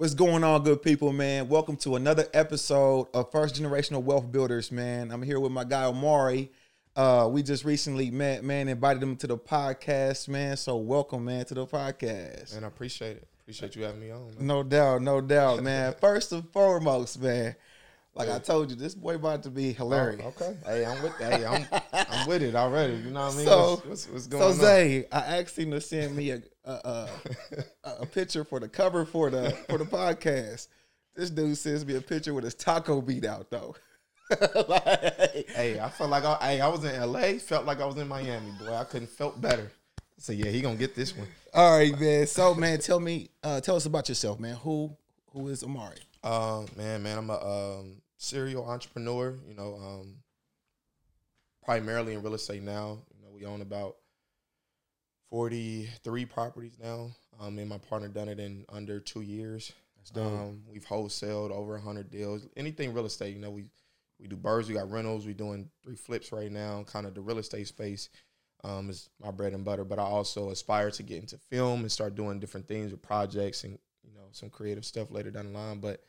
What's going on, good people, man? Welcome to another episode of First Generational Wealth Builders, man. I'm here with my guy Omari. Uh, we just recently met, man, invited him to the podcast, man. So welcome, man, to the podcast. And I appreciate it. Appreciate you having me on. Man. No doubt, no doubt, man. First and foremost, man. Like I told you, this boy about to be hilarious. Oh, okay. Hey, I'm with that. hey, I'm I'm with it already. You know what I mean? So, what's, what's, what's going so Zay, I asked him to send me a a, a a, picture for the cover for the for the podcast. This dude sends me a picture with his taco beat out though. like, hey, I felt like I, hey, I was in LA, felt like I was in Miami, boy. I couldn't felt better. So yeah, he gonna get this one. All right, man. So man, tell me, uh, tell us about yourself, man. Who who is Omari? Uh, man, man, I'm a um, serial entrepreneur. You know, um, primarily in real estate now. You know, we own about forty three properties now. Um, me and my partner done it in under two years. Um, we've wholesaled over hundred deals. Anything real estate, you know, we we do birds, we got rentals, we doing three flips right now. Kind of the real estate space um, is my bread and butter. But I also aspire to get into film and start doing different things with projects and you know some creative stuff later down the line. But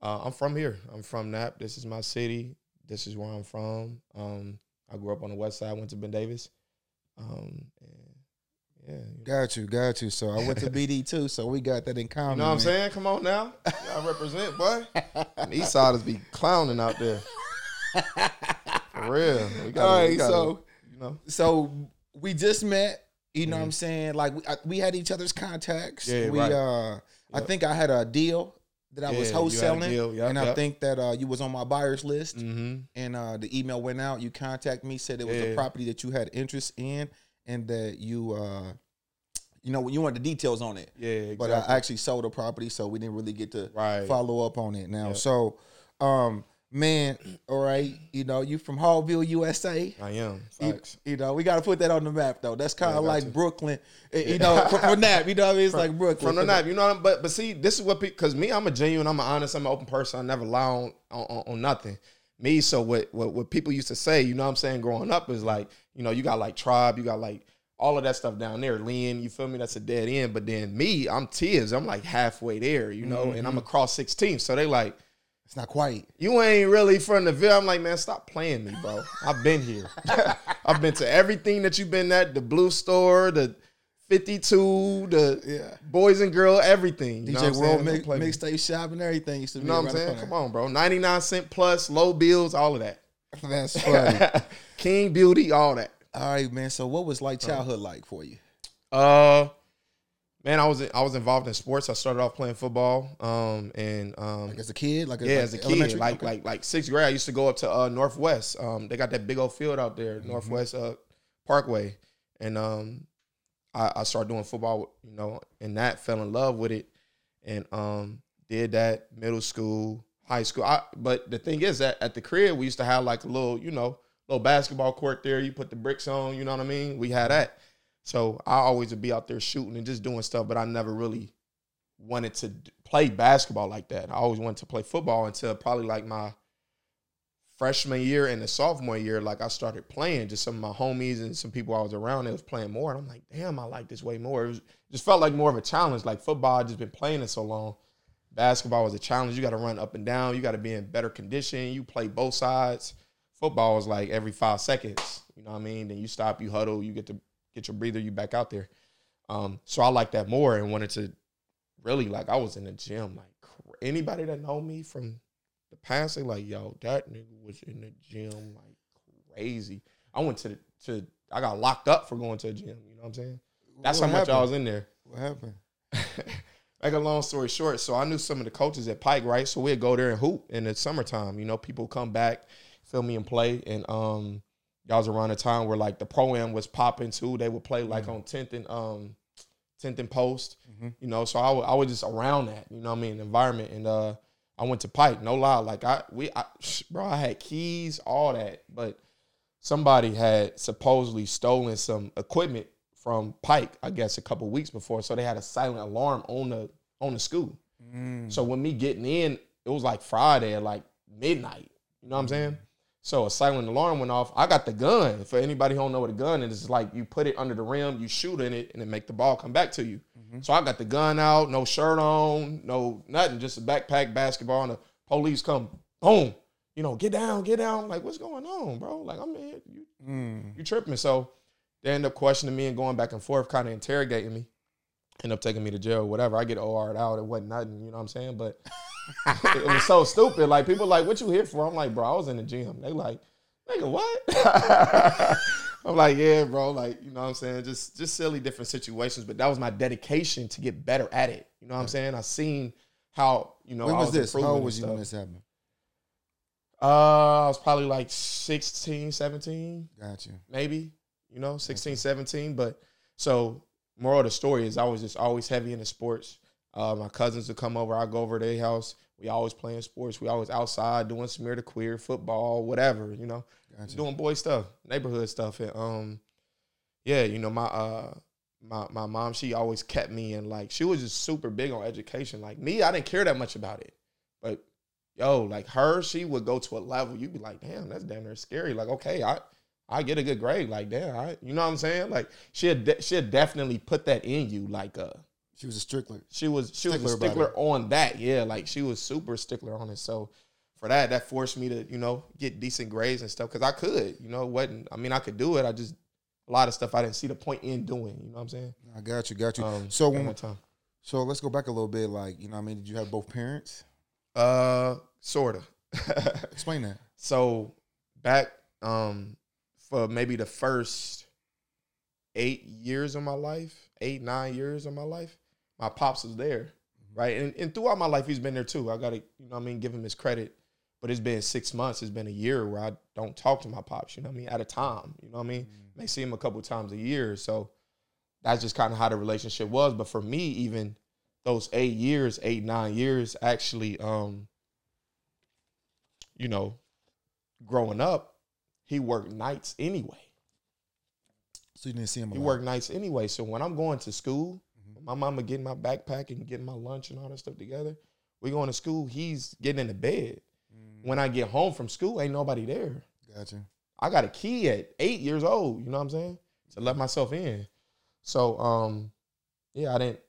uh, I'm from here. I'm from Nap. This is my city. This is where I'm from. Um, I grew up on the west side. Went to Ben Davis. Um, yeah. Got you, got you. So I went to BD too, so we got that in common. You know what I'm saying? Come on now. I represent, boy. East Siders be clowning out there. For real. We gotta, All right, we gotta, so you know. So we just met. You know mm-hmm. what I'm saying? Like we, I, we had each other's contacts. Yeah, we right. uh yep. I think I had a deal that I yeah, was wholesaling, yep, and I think that uh, you was on my buyers list, mm-hmm. and uh, the email went out. You contacted me, said it was yeah. a property that you had interest in, and that you, uh, you know, you wanted the details on it. Yeah, exactly. but I actually sold a property, so we didn't really get to right. follow up on it now. Yep. So, um, man, all right, you know, you from Haughville, USA. I am. You, you, know, we got to put that on the map though. That's kind of yeah, like. Brooklyn, eh, you know, from, from Nap. You know, what I mean, it's from, like Brooklyn from the Nap. You know, but but see, this is what because me, I'm a genuine, I'm an honest, I'm an open person. I never lie on, on, on nothing. Me, so what, what what people used to say, you know, what I'm saying, growing up is like, you know, you got like tribe, you got like all of that stuff down there. Lynn, you feel me? That's a dead end. But then me, I'm tears. I'm like halfway there, you know, mm-hmm. and I'm mm-hmm. across 16. So they like it's not quite. You ain't really from the Ville. I'm like, man, stop playing me, bro. I've been here. I've been to everything that you've been at, the blue store, the 52, the yeah. boys and girl, everything. You DJ World mix, mixtape shop and everything used to be. You know what I'm saying? Come on, bro. 99 cent plus, low bills, all of that. That's funny. King beauty, all that. All right, man. So what was like childhood like for you? Uh Man, I was I was involved in sports. I started off playing football, um, and um, like as a kid, like yeah, like as a kid, like okay. like like sixth grade, I used to go up to uh, Northwest. Um, they got that big old field out there, mm-hmm. Northwest uh, Parkway, and um, I, I started doing football, you know, and that fell in love with it, and um, did that middle school, high school. I, but the thing is that at the crib we used to have like a little, you know, little basketball court there. You put the bricks on, you know what I mean? We had that. So I always would be out there shooting and just doing stuff, but I never really wanted to play basketball like that. I always wanted to play football until probably like my freshman year and the sophomore year. Like I started playing, just some of my homies and some people I was around that was playing more, and I'm like, damn, I like this way more. It, was, just felt like more of a challenge. Like football, I just been playing it so long. Basketball was a challenge. You got to run up and down. You got to be in better condition. You play both sides. Football is like every five seconds. You know what I mean? Then you stop, you huddle, you get to get your breather, you back out there. Um, so I like that more and wanted to really like I was in the gym. Like anybody that know me from the past, they like, yo, that nigga was in the gym like crazy. I went to the, to I got locked up for going to the gym. You know what I'm saying? That's what how happened? much I was in there. What happened? Make a long story short, so I knew some of the coaches at Pike, right? So we'd go there and hoop in the summertime. You know, people come back, feel me, and play. And um, that was around the time where like the pro am was popping too. They would play like mm-hmm. on tenth and um tenth and post, mm-hmm. you know. So I, w- I was just around that, you know what I mean, environment. And uh I went to Pike, no lie. Like I we I, bro, I had keys, all that, but somebody had supposedly stolen some equipment from Pike, I guess, a couple weeks before. So they had a silent alarm on the on the school. Mm. So when me getting in, it was like Friday at like midnight. You know what I'm saying? So a silent alarm went off. I got the gun. For anybody who don't know what a gun is, it's like you put it under the rim, you shoot in it, and it make the ball come back to you. Mm-hmm. So I got the gun out, no shirt on, no nothing, just a backpack, basketball, and the police come, boom, you know, get down, get down. like, what's going on, bro? Like, I'm here, you, mm. you tripping. So they end up questioning me and going back and forth, kind of interrogating me. End up taking me to jail, whatever. I get OR'd out. It wasn't nothing, you know what I'm saying? But it was so stupid. Like people like, what you here for? I'm like, bro, I was in the gym. They like, nigga, what? I'm like, yeah, bro. Like, you know what I'm saying? Just just silly different situations. But that was my dedication to get better at it. You know what I'm saying? I seen how, you know, when was, was this? How old was you when this happened? Uh, I was probably like 16, 17. Got you. Maybe, you know, 16, 17. But so moral of the story is I was just always heavy into sports. Uh, my cousins would come over. I go over to their house. We always playing sports. We always outside doing smear the queer, football, whatever, you know. Gotcha. Doing boy stuff, neighborhood stuff. And um, yeah, you know, my uh my my mom, she always kept me in like she was just super big on education. Like me, I didn't care that much about it. But yo, like her, she would go to a level you'd be like, damn, that's damn near scary. Like, okay, I I get a good grade. Like, damn, I you know what I'm saying? Like she de- she definitely put that in you. Like uh she was a stickler. She was she stickler was a stickler on that. Yeah, like she was super stickler on it. So for that, that forced me to, you know, get decent grades and stuff. Cause I could, you know, wasn't I mean I could do it. I just a lot of stuff I didn't see the point in doing. You know what I'm saying? I got you, got you. Um, so when so let's go back a little bit. Like, you know, I mean, did you have both parents? Uh, sorta. Explain that. So back um for maybe the first eight years of my life, eight nine years of my life, my pops was there, right? And, and throughout my life, he's been there too. I gotta, you know, I mean, give him his credit. But it's been six months. It's been a year where I don't talk to my pops. You know what I mean? At a time. You know what I mean? Mm-hmm. May see him a couple times a year. So that's just kind of how the relationship was. But for me, even those eight years, eight nine years, actually, um, you know, growing up, he worked nights anyway. So you didn't see him. He worked nights anyway. So when I'm going to school. My mama getting my backpack and getting my lunch and all that stuff together, we going to school. He's getting into bed. Mm-hmm. When I get home from school, ain't nobody there. Gotcha. I got a key at eight years old. You know what I'm saying? To let myself in. So um, yeah, I didn't.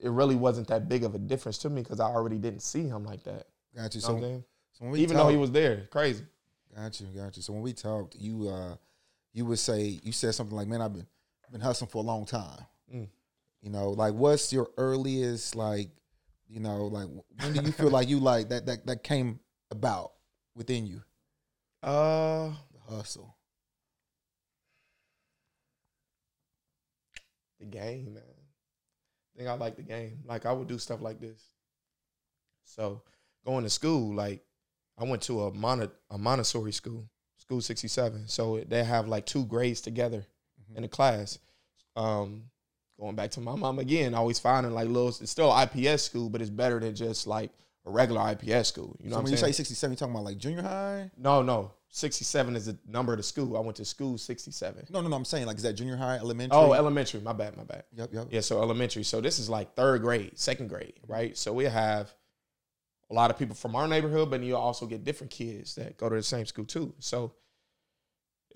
It really wasn't that big of a difference to me because I already didn't see him like that. Gotcha. You know so, so even talk, though he was there, crazy. Got you, got you. So when we talked, you uh, you would say you said something like, "Man, I've been been hustling for a long time." Mm. You know, like what's your earliest like, you know, like when do you feel like you like that that that came about within you? Uh, the hustle. The game, man. I think I like the game. Like I would do stuff like this. So going to school, like I went to a, Mon- a Montessori school, school 67. So they have like two grades together mm-hmm. in a class. Um, going back to my mom again, always finding like little, it's still IPS school, but it's better than just like a regular IPS school. You know what I mean? so when you say 67, you talking about like junior high? No, no. 67 is the number of the school. I went to school 67. No, no, no. I'm saying like, is that junior high, elementary? Oh, elementary. My bad, my bad. Yep, yep. Yeah, so elementary. So this is like third grade, second grade, right? So we have a lot of people from our neighborhood, but you also get different kids that go to the same school too. So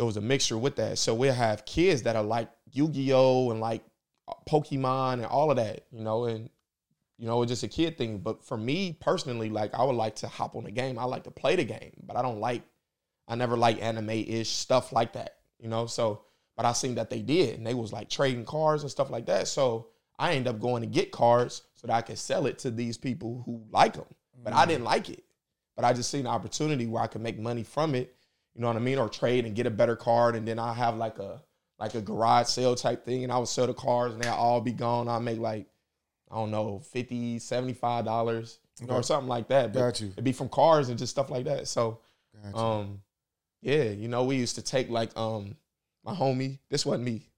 it was a mixture with that. So we'll have kids that are like Yu-Gi-Oh and like Pokemon and all of that, you know, and you know, it's just a kid thing. But for me personally, like I would like to hop on the game. I like to play the game, but I don't like I never like anime-ish stuff like that, you know. So but I seen that they did and they was like trading cards and stuff like that. So I end up going to get cards so that I can sell it to these people who like them. But I didn't mm. like it. But I just seen an opportunity where I could make money from it. You know what I mean? Or trade and get a better card. And then I have like a like a garage sale type thing. And I would sell the cars and they'll all be gone. I make like, I don't know, 50 $75, you know, or something like that. But Got you. It'd be from cars and just stuff like that. So um yeah, you know, we used to take like um my homie, this wasn't me.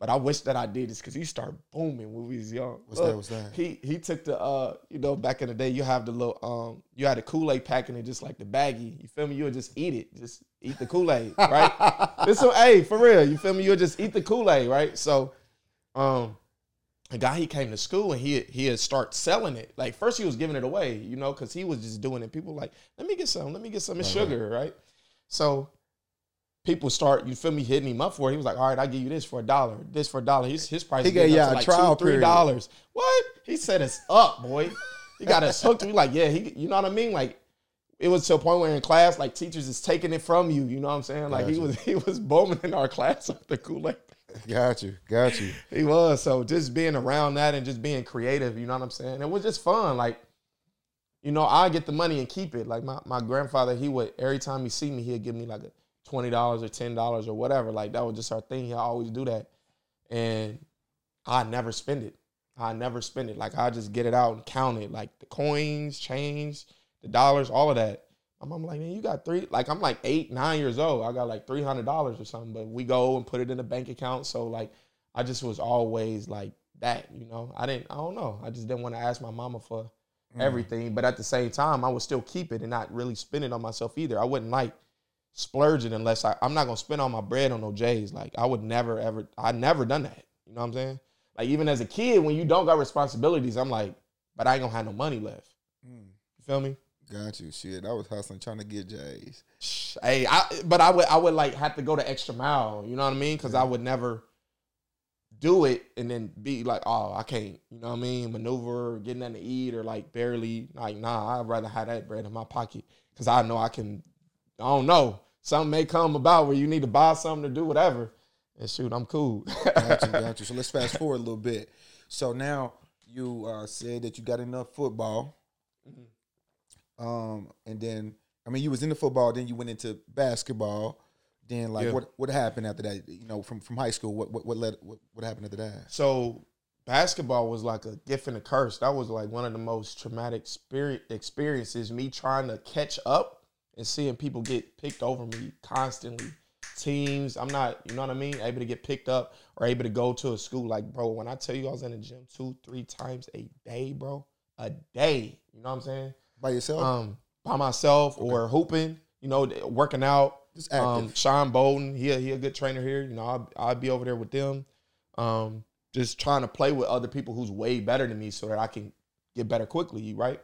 But I wish that I did this because he started booming when we was young. What's Look, that? What's that? He he took the uh you know back in the day you have the little um you had a Kool Aid pack and it just like the baggie. You feel me? You would just eat it, just eat the Kool Aid, right? this so hey for real. You feel me? You would just eat the Kool Aid, right? So, um, a guy he came to school and he he had start selling it. Like first he was giving it away, you know, because he was just doing it. People like let me get some, let me get some right, sugar, right? So people start, you feel me, hitting him up for it. He was like, all right, I'll give you this for a dollar, this for a dollar. His, his price he gave you a like trial two, three dollars. What? He set us up, boy. He got us hooked. We like, yeah, he, you know what I mean? Like, it was to a point where in class, like teachers is taking it from you. You know what I'm saying? Like he was he was booming in our class with the Kool Aid. Got you, got you. he was so just being around that and just being creative. You know what I'm saying? It was just fun. Like you know, I get the money and keep it. Like my, my grandfather, he would every time he see me, he'd give me like a twenty dollars or ten dollars or whatever. Like that was just our thing. He always do that, and I never spend it. I never spend it. Like I just get it out and count it, like the coins, change, the dollars, all of that. My mom like, man, you got three. Like I'm like eight, nine years old. I got like three hundred dollars or something. But we go and put it in a bank account. So like, I just was always like that. You know, I didn't. I don't know. I just didn't want to ask my mama for mm. everything. But at the same time, I would still keep it and not really spend it on myself either. I wouldn't like splurging unless I, I'm not gonna spend all my bread on no J's. Like I would never ever I never done that. You know what I'm saying? Like even as a kid, when you don't got responsibilities, I'm like, but I ain't gonna have no money left. Mm. You feel me? Got you. Shit, I was hustling trying to get J's. Hey, I but I would I would like have to go the extra mile. You know what I mean? Because yeah. I would never do it and then be like, oh, I can't, you know what I mean, maneuver, getting nothing to eat, or like barely, like, nah, I'd rather have that bread in my pocket because I know I can, I don't know, something may come about where you need to buy something to do whatever. And shoot, I'm cool. got you, got you. So let's fast forward a little bit. So now you uh, said that you got enough football, mm-hmm. um, and then I mean you was in the football, then you went into basketball then like yeah. what what happened after that? You know, from from high school, what what what led what, what happened after that? So basketball was like a gift and a curse. That was like one of the most traumatic spirit experiences. Me trying to catch up and seeing people get picked over me constantly. Teams, I'm not, you know what I mean, able to get picked up or able to go to a school. Like, bro, when I tell you I was in the gym two, three times a day, bro, a day. You know what I'm saying? By yourself? Um, by myself okay. or hooping. You know, working out just active. Um, Sean Bolden, he a, he a good trainer here. You know, I'll, I'll be over there with them. Um, just trying to play with other people who's way better than me so that I can get better quickly, right?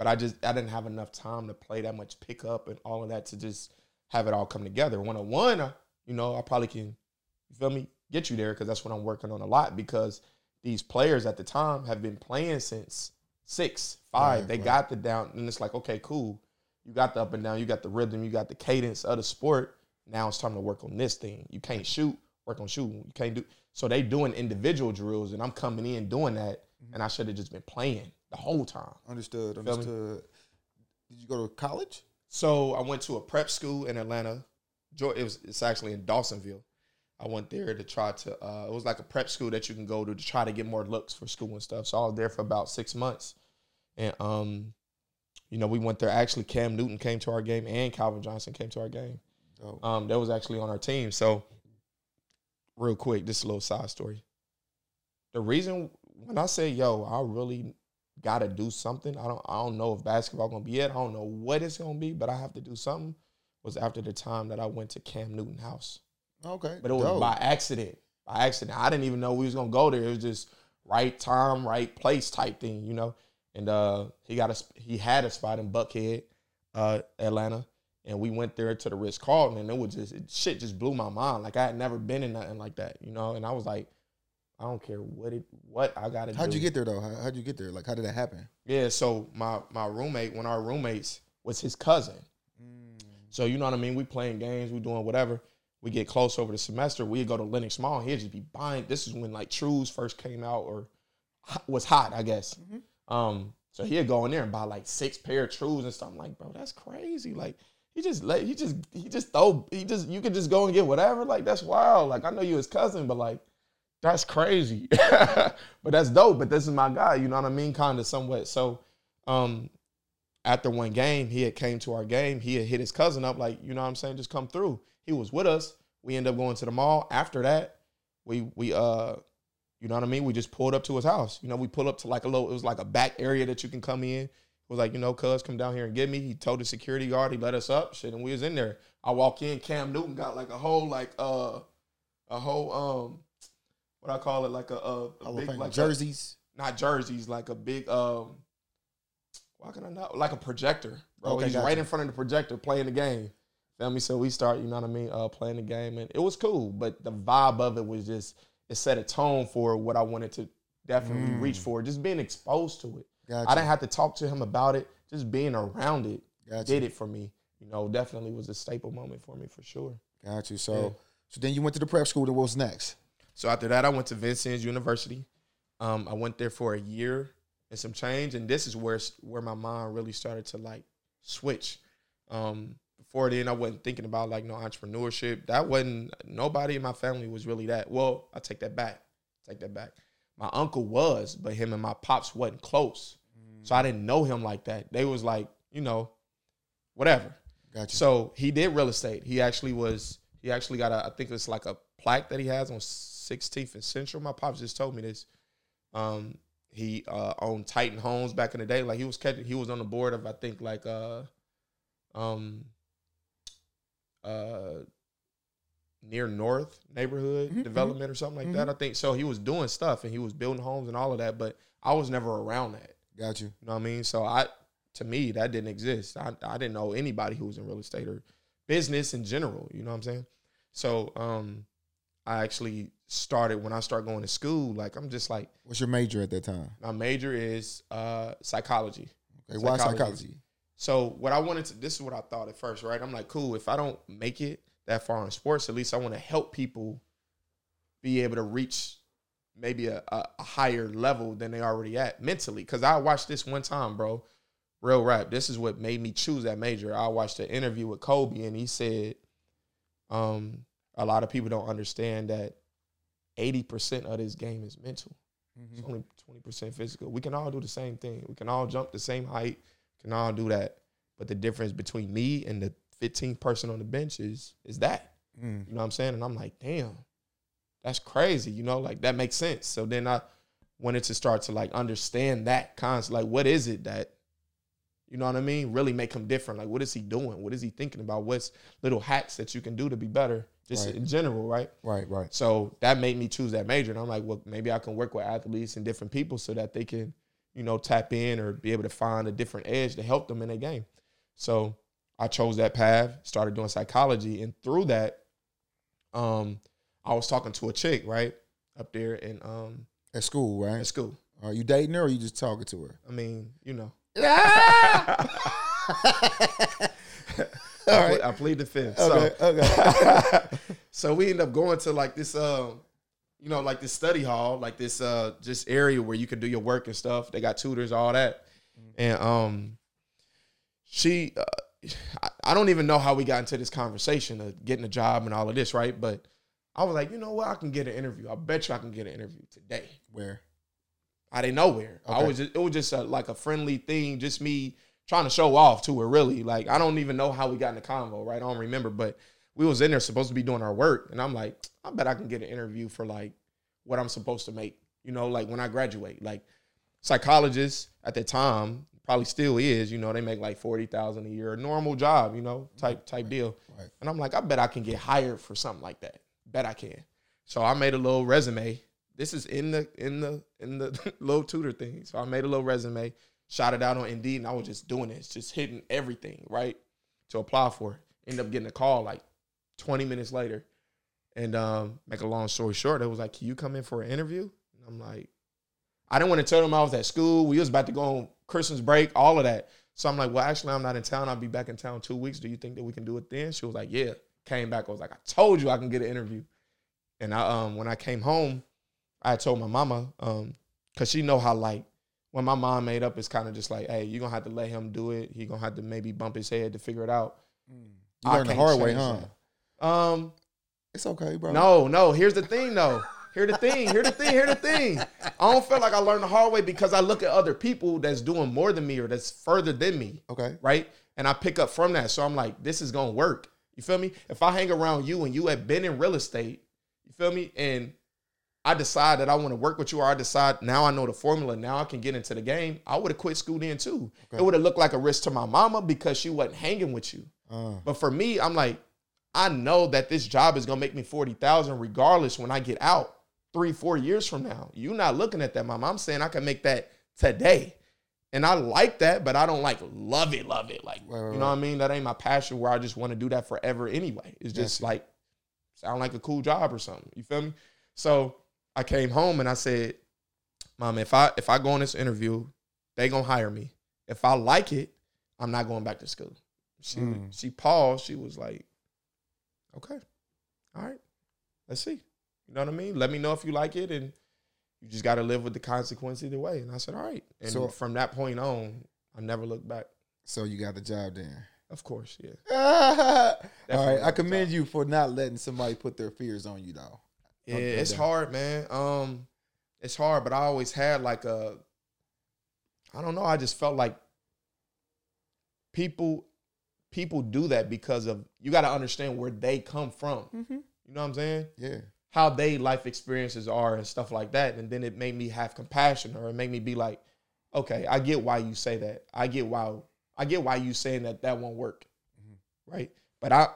But I just I didn't have enough time to play that much pickup and all of that to just have it all come together. One on one, you know, I probably can, you feel me, get you there because that's what I'm working on a lot because these players at the time have been playing since six, five. Right, they right. got the down, and it's like, okay, cool. You got the up and down, you got the rhythm, you got the cadence of the sport. Now it's time to work on this thing. You can't shoot, work on shooting. You can't do so they doing individual drills and I'm coming in doing that mm-hmm. and I should have just been playing the whole time. Understood. Understood. Did you go to college? So I went to a prep school in Atlanta. It was it's actually in Dawsonville. I went there to try to. Uh, it was like a prep school that you can go to to try to get more looks for school and stuff. So I was there for about six months, and um, you know, we went there. Actually, Cam Newton came to our game and Calvin Johnson came to our game. Oh. Um, that was actually on our team. So, real quick, this little side story. The reason when I say, "Yo, I really got to do something," I don't, I don't know if basketball gonna be it. I don't know what it's gonna be, but I have to do something. Was after the time that I went to Cam Newton house. Okay, but it was Dope. by accident. By accident, I didn't even know we was gonna go there. It was just right time, right place type thing, you know and uh, he got a he had a spot in Buckhead, uh, Atlanta, and we went there to the Ritz Carlton, and it was just it, shit just blew my mind. Like I had never been in nothing like that, you know. And I was like, I don't care what it what I got to. How'd you get there though? How, how'd you get there? Like how did that happen? Yeah, so my my roommate, one of our roommates was his cousin. Mm. So you know what I mean. We playing games, we doing whatever. We get close over the semester. We go to Lenox Mall. He'd just be buying. This is when like Trues first came out or was hot, I guess. Mm-hmm. Um, so he'd go in there and buy like six pair of trues and stuff. I'm like, bro, that's crazy. Like he just let he just he just throw he just you could just go and get whatever. Like that's wild. Like I know you his cousin, but like that's crazy. but that's dope. But this is my guy. You know what I mean? Kind of somewhat. So um after one game, he had came to our game. He had hit his cousin up like, you know what I'm saying? Just come through. He was with us. We end up going to the mall. After that, we we uh you know what I mean? We just pulled up to his house. You know, we pull up to like a little, it was like a back area that you can come in. It was like, you know, cuz come down here and get me. He told the security guard, he let us up, shit, and we was in there. I walk in, Cam Newton got like a whole like uh a whole um what I call it, like a, a, a big like jerseys. A, not jerseys, like a big um why can I not like a projector, bro. Okay, He's right in front of the projector playing the game. Feel me? So we start, you know what I mean, uh, playing the game, and it was cool. But the vibe of it was just it set a tone for what I wanted to definitely mm. reach for. Just being exposed to it. Gotcha. I didn't have to talk to him about it. Just being around it gotcha. did it for me. You know, definitely was a staple moment for me for sure. Got you. So, yeah. so then you went to the prep school. Then what was next? So after that, I went to Vincennes University. Um, I went there for a year and some change, and this is where where my mind really started to like switch. Um, before then, I wasn't thinking about like no entrepreneurship. That wasn't nobody in my family was really that. Well, I take that back. Take that back. My uncle was, but him and my pops wasn't close, mm. so I didn't know him like that. They was like, you know, whatever. Gotcha. So he did real estate. He actually was. He actually got a. I think it's like a plaque that he has on 16th and Central. My pops just told me this. Um, he uh, owned Titan Homes back in the day. Like he was catching, he was on the board of I think like uh, um, uh, near North neighborhood mm-hmm. development or something like mm-hmm. that. I think so. He was doing stuff and he was building homes and all of that, but I was never around that. Got you. You know what I mean? So I, to me, that didn't exist. I, I didn't know anybody who was in real estate or business in general. You know what I'm saying? So um, I actually started when I started going to school. Like I'm just like, what's your major at that time? My major is uh, psychology. Okay, why psychology? So what I wanted to, this is what I thought at first, right? I'm like, cool. If I don't make it that far in sports, at least I want to help people be able to reach maybe a, a, a higher level than they already at mentally. Because I watched this one time, bro. Real rap. This is what made me choose that major. I watched an interview with Kobe, and he said, um, a lot of people don't understand that 80% of this game is mental. Mm-hmm. It's only 20% physical. We can all do the same thing. We can all jump the same height. We can all do that. But the difference between me and the 15th person on the bench is is that. Mm. You know what I'm saying? And I'm like, damn, that's crazy. You know, like that makes sense. So then I wanted to start to like understand that concept. Like, what is it that you know what I mean? Really make him different. Like, what is he doing? What is he thinking about? What's little hacks that you can do to be better, just right. in general, right? Right, right. So that made me choose that major. And I'm like, well, maybe I can work with athletes and different people so that they can, you know, tap in or be able to find a different edge to help them in their game. So I chose that path, started doing psychology, and through that, um, I was talking to a chick, right? Up there in um at school, right? At school. Are you dating her or are you just talking to her? I mean, you know. All right. I plead the fifth. Okay. So, okay. so we end up going to like this, um, you know, like this study hall, like this, uh, just area where you can do your work and stuff. They got tutors, all that, mm-hmm. and um, she, uh, I, I don't even know how we got into this conversation of getting a job and all of this, right? But I was like, you know what, I can get an interview. I bet you I can get an interview today. Where? I didn't nowhere. Okay. I was just, it was just a, like a friendly thing, just me trying to show off to her. Really, like I don't even know how we got in the convo. Right, I don't remember, but we was in there supposed to be doing our work, and I'm like, I bet I can get an interview for like what I'm supposed to make. You know, like when I graduate, like psychologists at the time probably still is. You know, they make like forty thousand a year, a normal job. You know, type type right. deal. Right. And I'm like, I bet I can get hired for something like that. Bet I can. So I made a little resume this is in the in the in the little tutor thing. So I made a little resume, shot it out on Indeed, and I was just doing this, just hitting everything right to apply for. It. Ended up getting a call like 20 minutes later. And um, make a long story short, it was like, Can you come in for an interview? And I'm like, I didn't want to tell them I was at school. We was about to go on Christmas break, all of that. So I'm like, well, actually, I'm not in town. I'll be back in town two weeks. Do you think that we can do it then? She was like, yeah. Came back. I was like, I told you I can get an interview. And I, um, when I came home, I told my mama, um, cause she know how like when my mom made up, it's kind of just like, hey, you're gonna have to let him do it. He gonna have to maybe bump his head to figure it out. Mm. You learned the hard way, huh? That. Um, it's okay, bro. No, no. Here's the thing, though. Here the thing. Here the thing. Here the thing. I don't feel like I learned the hard way because I look at other people that's doing more than me or that's further than me. Okay. Right. And I pick up from that. So I'm like, this is gonna work. You feel me? If I hang around you and you have been in real estate, you feel me? And I decide that I want to work with you, or I decide now I know the formula, now I can get into the game, I would have quit school then too. Okay. It would have looked like a risk to my mama because she wasn't hanging with you. Uh. But for me, I'm like, I know that this job is gonna make me 40,000 regardless when I get out three, four years from now. You're not looking at that, mama. I'm saying I can make that today. and I like that, but I don't like love it, love it. Like, right, right, you know what I mean? That ain't my passion where I just want to do that forever anyway. It's just like sound like a cool job or something. You feel me? So I came home and I said, Mom, if I if I go on this interview, they gonna hire me. If I like it, I'm not going back to school. She mm. she paused. She was like, Okay, all right, let's see. You know what I mean? Let me know if you like it, and you just got to live with the consequence either way. And I said, all right. And so, from that point on, I never looked back. So you got the job then? Of course, yeah. all right, I commend you for not letting somebody put their fears on you, though. Yeah, it's hard, man. Um, it's hard, but I always had like a, I don't know. I just felt like people, people do that because of you got to understand where they come from. Mm-hmm. You know what I'm saying? Yeah how they life experiences are and stuff like that. And then it made me have compassion or it made me be like, okay, I get why you say that. I get why I get why you saying that that won't work. Mm-hmm. Right. But I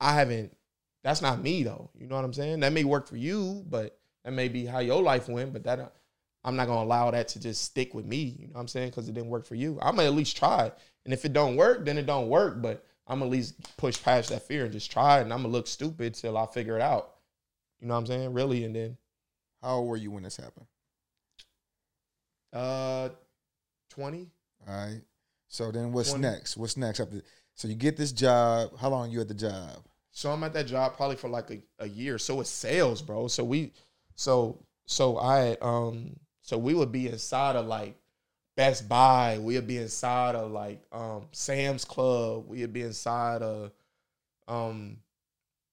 I haven't that's not me though. You know what I'm saying? That may work for you, but that may be how your life went, but that I'm not gonna allow that to just stick with me. You know what I'm saying? Because it didn't work for you. I'm gonna at least try. And if it don't work, then it don't work. But I'm gonna at least push past that fear and just try. And I'm gonna look stupid till I figure it out. You know what I'm saying? Really, and then how old were you when this happened? Uh, twenty. All right. So then, what's 20. next? What's next after? So you get this job. How long you at the job? So I'm at that job probably for like a, a year. So it's sales, bro. So we, so so I um so we would be inside of like Best Buy. We'd be inside of like um Sam's Club. We'd be inside of um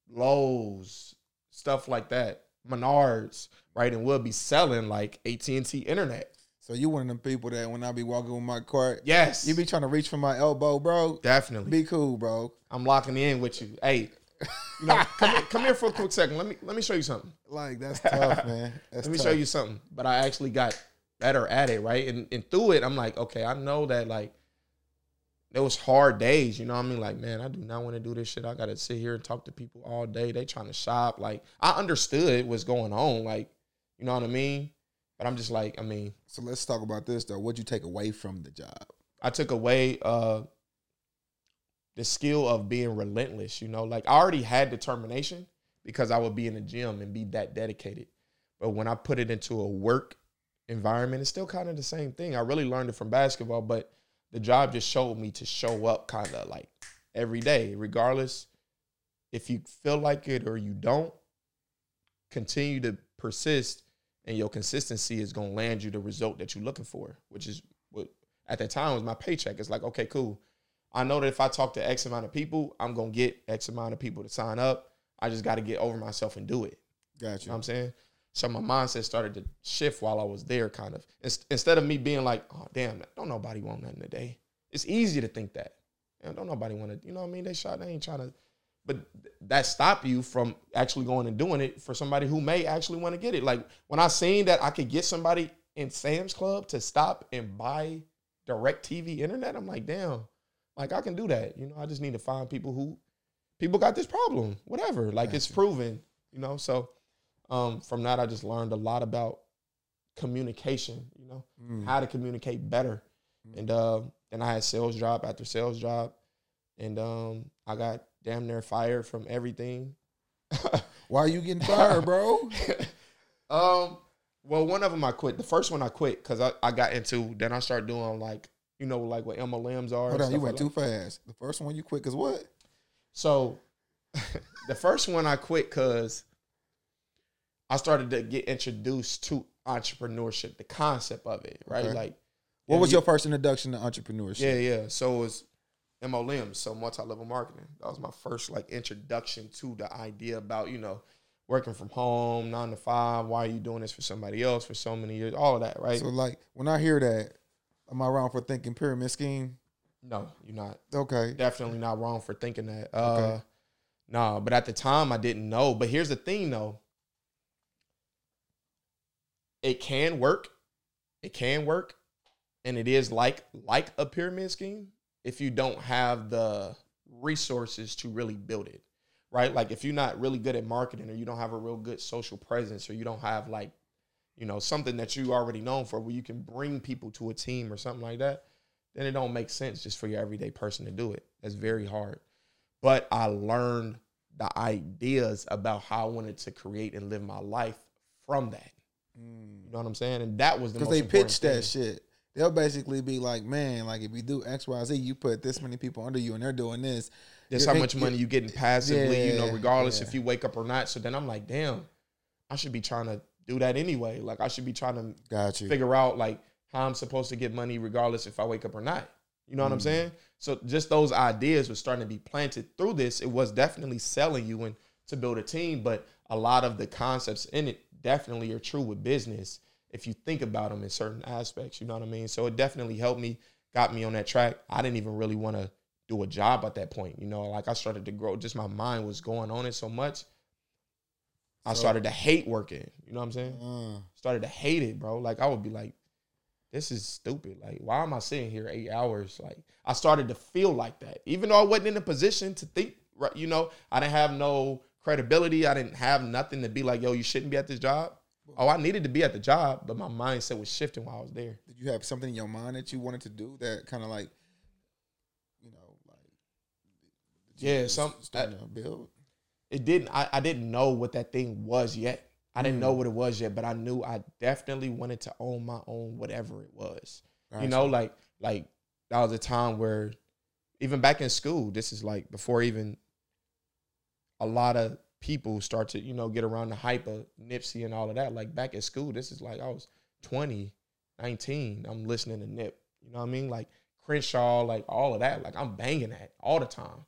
Lowe's stuff like that, Menards, right? And we'll be selling like AT and T internet. So you one of them people that when I be walking with my cart, yes, you be trying to reach for my elbow, bro. Definitely, be cool, bro. I'm locking in with you. Hey, you know, come, here, come here for a quick second. Let me let me show you something. Like that's tough, man. That's let me tough. show you something. But I actually got better at it, right? And and through it, I'm like, okay, I know that like it was hard days, you know what I mean? Like, man, I do not want to do this shit. I gotta sit here and talk to people all day. They trying to shop. Like, I understood what's going on. Like, you know what I mean? But I'm just like, I mean. So let's talk about this though. What'd you take away from the job? I took away uh the skill of being relentless, you know. Like I already had determination because I would be in the gym and be that dedicated. But when I put it into a work environment, it's still kind of the same thing. I really learned it from basketball, but the job just showed me to show up kind of like every day, regardless if you feel like it or you don't. Continue to persist, and your consistency is gonna land you the result that you're looking for, which is what at that time was my paycheck. It's like, okay, cool. I know that if I talk to X amount of people, I'm gonna get X amount of people to sign up. I just got to get over myself and do it. Gotcha. You know what I'm saying? So my mindset started to shift while I was there, kind of. Instead of me being like, oh, damn, don't nobody want nothing today. It's easy to think that. And don't nobody want to, you know what I mean? They shot, they ain't trying to, but that stop you from actually going and doing it for somebody who may actually want to get it. Like when I seen that I could get somebody in Sam's Club to stop and buy DirecTV internet, I'm like, damn, like I can do that. You know, I just need to find people who, people got this problem, whatever. Like it's proven, you know, so um, from that, I just learned a lot about communication. You know, mm. how to communicate better. Mm. And uh, then I had sales job after sales job, and um, I got damn near fired from everything. Why are you getting fired, bro? um, well, one of them I quit. The first one I quit because I, I got into. Then I started doing like you know like what MLMs are. Hold on, you went like too fast. The first one you quit because what? So, the first one I quit because I started to get introduced to entrepreneurship, the concept of it, right? Okay. Like, what was you, your first introduction to entrepreneurship? Yeah, yeah. So it was MLM, so multi-level marketing. That was my first like introduction to the idea about you know working from home, nine to five. Why are you doing this for somebody else for so many years? All of that, right? So like when I hear that, am I wrong for thinking pyramid scheme? No, you're not. Okay, definitely not wrong for thinking that. Uh, okay. No, but at the time I didn't know. But here's the thing, though it can work. It can work. And it is like like a pyramid scheme if you don't have the resources to really build it. Right? Like if you're not really good at marketing or you don't have a real good social presence or you don't have like you know, something that you already known for where you can bring people to a team or something like that, then it don't make sense just for your everyday person to do it. That's very hard. But I learned the ideas about how I wanted to create and live my life from that. Mm. You know what I'm saying? And that was the because they pitched that shit. They'll basically be like, man, like if you do X, Y, Z, you put this many people under you, and they're doing this. That's how much money you getting passively, yeah, you know, regardless yeah. if you wake up or not. So then I'm like, damn, I should be trying to do that anyway. Like I should be trying to Got you. figure out like how I'm supposed to get money regardless if I wake up or not. You know mm. what I'm mm. saying? So just those ideas were starting to be planted through this. It was definitely selling you and to build a team, but a lot of the concepts in it definitely are true with business if you think about them in certain aspects. You know what I mean? So it definitely helped me, got me on that track. I didn't even really want to do a job at that point. You know, like I started to grow. Just my mind was going on it so much. I started to hate working. You know what I'm saying? Uh, started to hate it, bro. Like I would be like, this is stupid. Like, why am I sitting here eight hours? Like, I started to feel like that, even though I wasn't in a position to think. Right, you know, I didn't have no credibility. I didn't have nothing to be like, yo, you shouldn't be at this job. Oh, I needed to be at the job, but my mindset was shifting while I was there. Did you have something in your mind that you wanted to do that kind of like, you know, like, yeah, some starting to build? It didn't. I, I didn't know what that thing was yet. I didn't mm. know what it was yet, but I knew I definitely wanted to own my own whatever it was. Gotcha. You know, like like that was a time where even back in school, this is like before even a lot of people start to, you know, get around the hype of Nipsey and all of that. Like back at school, this is like I was 20, 19. I'm listening to Nip. You know what I mean? Like Crenshaw, like all of that. Like I'm banging that all the time.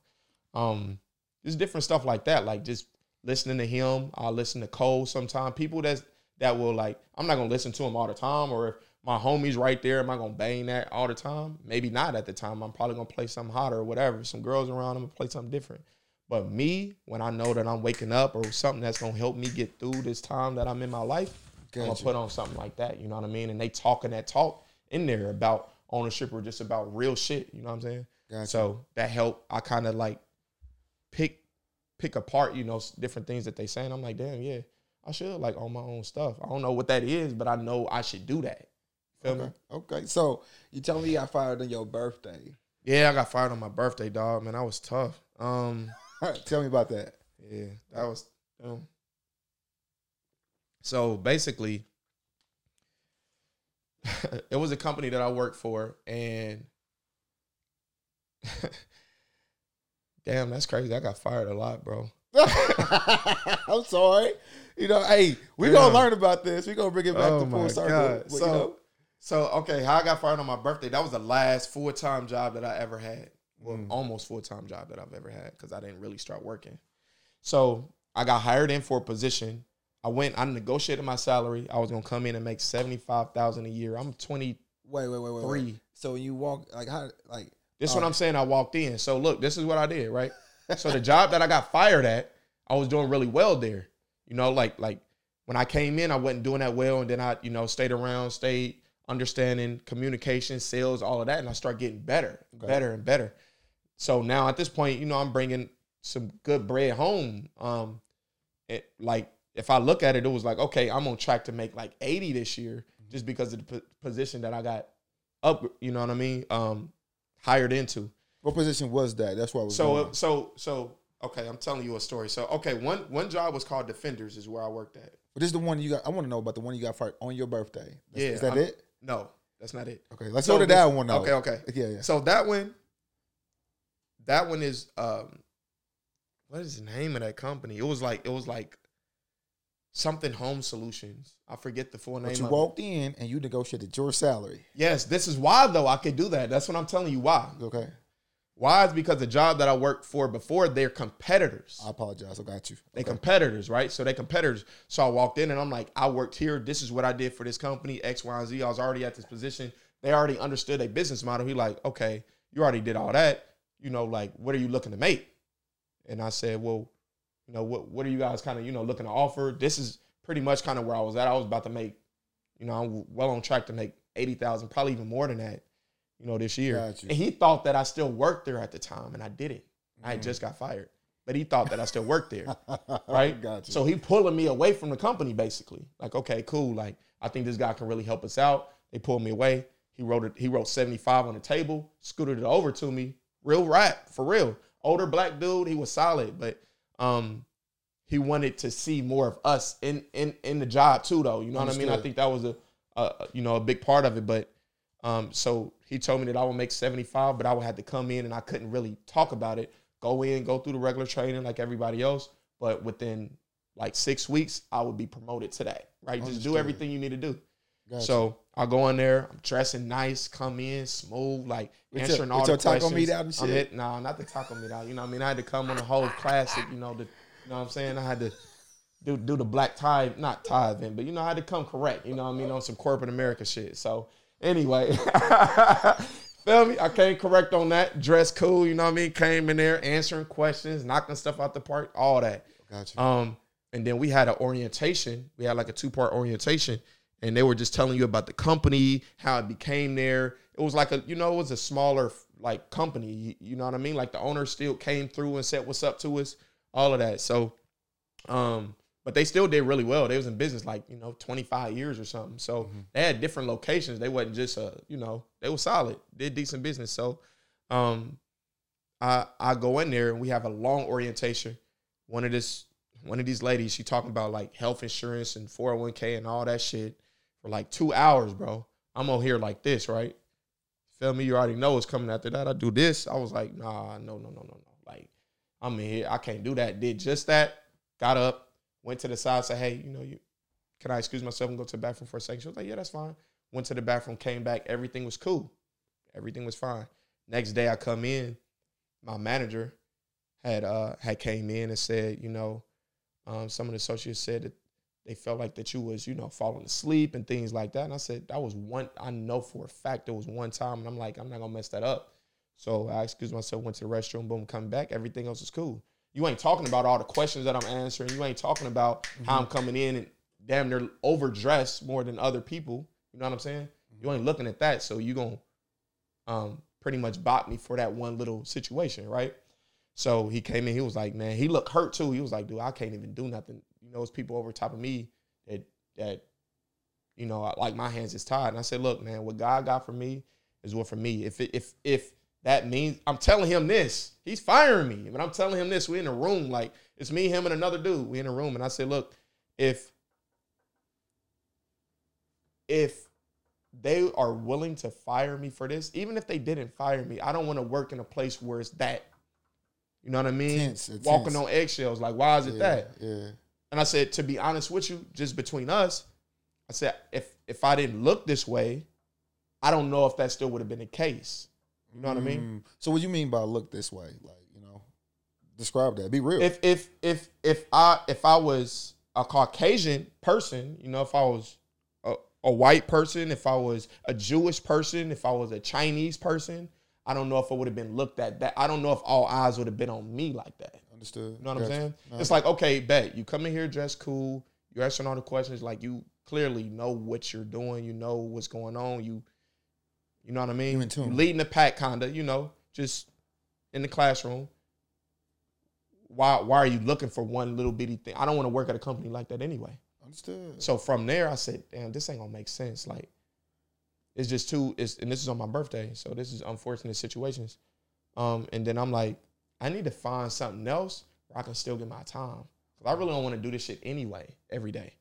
Um, there's different stuff like that. Like just listening to him. I listen to Cole sometimes. People that's that will like, I'm not gonna listen to him all the time, or if my homie's right there, am I gonna bang that all the time? Maybe not at the time. I'm probably gonna play something hotter or whatever. Some girls around, I'm gonna play something different. But me, when I know that I'm waking up or something that's gonna help me get through this time that I'm in my life, gotcha. I'm gonna put on something like that. You know what I mean? And they talking that talk in there about ownership or just about real shit. You know what I'm saying? Gotcha. So that helped. I kind of like pick pick apart, you know, different things that they saying. I'm like, damn, yeah, I should like own my own stuff. I don't know what that is, but I know I should do that. Feel okay. me? Okay. So you tell me you got fired on your birthday. Yeah, I got fired on my birthday, dog. Man, I was tough. Um Tell me about that. Yeah, that was. Um, so basically, it was a company that I worked for, and damn, that's crazy. I got fired a lot, bro. I'm sorry. You know, hey, we yeah. gonna learn about this. We're gonna bring it back oh to full circle. so, you know? so okay, how I got fired on my birthday? That was the last full time job that I ever had well, mm. almost full time job that I've ever had because I didn't really start working. So I got hired in for a position. I went. I negotiated my salary. I was gonna come in and make seventy five thousand a year. I'm twenty. Wait, wait, wait, wait. Three. So you walk like how like. This is what I'm saying. I walked in. So look, this is what I did. Right. so the job that I got fired at, I was doing really well there. You know, like like when I came in, I wasn't doing that well, and then I you know stayed around, stayed understanding communication, sales, all of that, and I start getting better, okay. better and better. So now at this point, you know, I'm bringing some good bread home. Um, it, like if I look at it, it was like, okay, I'm on track to make like 80 this year just because of the p- position that I got up. You know what I mean? Um, hired into. What position was that? That's what. so so so so okay. I'm telling you a story. So okay, one one job was called Defenders, is where I worked at. But this is the one you got. I want to know about the one you got fired on your birthday. That's, yeah, is that I'm, it? No, that's not it. Okay, let's so go to that one. Though. Okay, okay, yeah, yeah. So that one that one is um what is the name of that company? It was like it was like something home solutions. I forget the full name. But you walked it. in and you negotiated your salary. Yes, this is why though I could do that. That's what I'm telling you why. Okay. Why is because the job that I worked for before, they're competitors. I apologize. I got you. Okay. They competitors, right? So they competitors. So I walked in and I'm like, I worked here. This is what I did for this company, X, Y, and Z. I was already at this position. They already understood a business model. He like, okay, you already did all that you know, like, what are you looking to make? And I said, well, you know, what what are you guys kind of, you know, looking to offer? This is pretty much kind of where I was at. I was about to make, you know, I'm well on track to make 80,000, probably even more than that, you know, this year. And he thought that I still worked there at the time, and I didn't. Mm. I just got fired. But he thought that I still worked there. right? Gotcha. So he pulling me away from the company basically. Like, okay, cool. Like, I think this guy can really help us out. They pulled me away. He wrote it. He wrote 75 on the table, scooted it over to me. Real rap for real. Older black dude. He was solid, but um, he wanted to see more of us in in in the job too, though. You know Understood. what I mean? I think that was a, a you know a big part of it. But um, so he told me that I would make 75, but I would have to come in and I couldn't really talk about it. Go in, go through the regular training like everybody else, but within like six weeks, I would be promoted to that. Right? Understood. Just do everything you need to do. Gotcha. So I go in there, I'm dressing nice, come in smooth, like with answering your, all the questions. Taco meat out and shit. Hit, nah, not the taco meat out. You know what I mean? I had to come on the whole classic. You know the, you know what I'm saying? I had to do do the black tie, not tie event, but you know I had to come correct. You know what I mean on some corporate America shit. So anyway, feel me? I came correct on that. Dress cool. You know what I mean? Came in there answering questions, knocking stuff out the park, all that. Gotcha. Um, and then we had an orientation. We had like a two part orientation and they were just telling you about the company, how it became there. It was like a, you know, it was a smaller like company. You know what I mean? Like the owner still came through and said what's up to us, all of that. So, um, but they still did really well. They was in business like you know 25 years or something. So mm-hmm. they had different locations. They wasn't just a, you know, they were solid. Did decent business. So, um, I I go in there and we have a long orientation. One of this one of these ladies, she talking about like health insurance and 401k and all that shit for like two hours, bro. I'm on here like this, right? Feel me? You already know what's coming after that. I do this. I was like, nah, no, no, no, no, no. Like, I'm in here. I can't do that. Did just that. Got up, went to the side, said, hey, you know, you can I excuse myself and go to the bathroom for a second? She was like, yeah, that's fine. Went to the bathroom, came back. Everything was cool. Everything was fine. Next day I come in, my manager had uh had came in and said, you know, um, some of the associates said that they felt like that you was, you know, falling asleep and things like that. And I said, that was one, I know for a fact there was one time. And I'm like, I'm not to mess that up. So I excused myself, went to the restroom, boom, come back. Everything else is cool. You ain't talking about all the questions that I'm answering. You ain't talking about mm-hmm. how I'm coming in and damn near overdressed more than other people. You know what I'm saying? Mm-hmm. You ain't looking at that. So you to um, pretty much bot me for that one little situation, right? So he came in, he was like, man, he looked hurt too. He was like, dude, I can't even do nothing knows people over top of me that that you know like my hands is tied. And I said, look, man, what God got for me is what for me. If if if that means I'm telling him this, he's firing me. But I'm telling him this. We're in a room, like it's me, him, and another dude. We in a room, and I said, look, if if they are willing to fire me for this, even if they didn't fire me, I don't want to work in a place where it's that. You know what I mean? Tense, Walking tense. on eggshells. Like, why is it yeah, that? Yeah. And I said, to be honest with you, just between us, I said, if if I didn't look this way, I don't know if that still would have been the case. You know what mm. I mean? Mm. So what do you mean by look this way? Like, you know, describe that. Be real. If if if if I if I was a Caucasian person, you know, if I was a, a white person, if I was a Jewish person, if I was a Chinese person, I don't know if I would have been looked at that. I don't know if all eyes would have been on me like that. Understood. You know what gotcha. I'm saying? It's like, okay, bet. You come in here dressed cool. You're answering all the questions. Like you clearly know what you're doing. You know what's going on. You you know what I mean? You leading the pack kinda, you know, just in the classroom. Why why are you looking for one little bitty thing? I don't want to work at a company like that anyway. Understood. So from there I said, damn, this ain't gonna make sense. Like it's just too it's and this is on my birthday. So this is unfortunate situations. Um, and then I'm like, I need to find something else where I can still get my time. Cause I really don't want to do this shit anyway every day.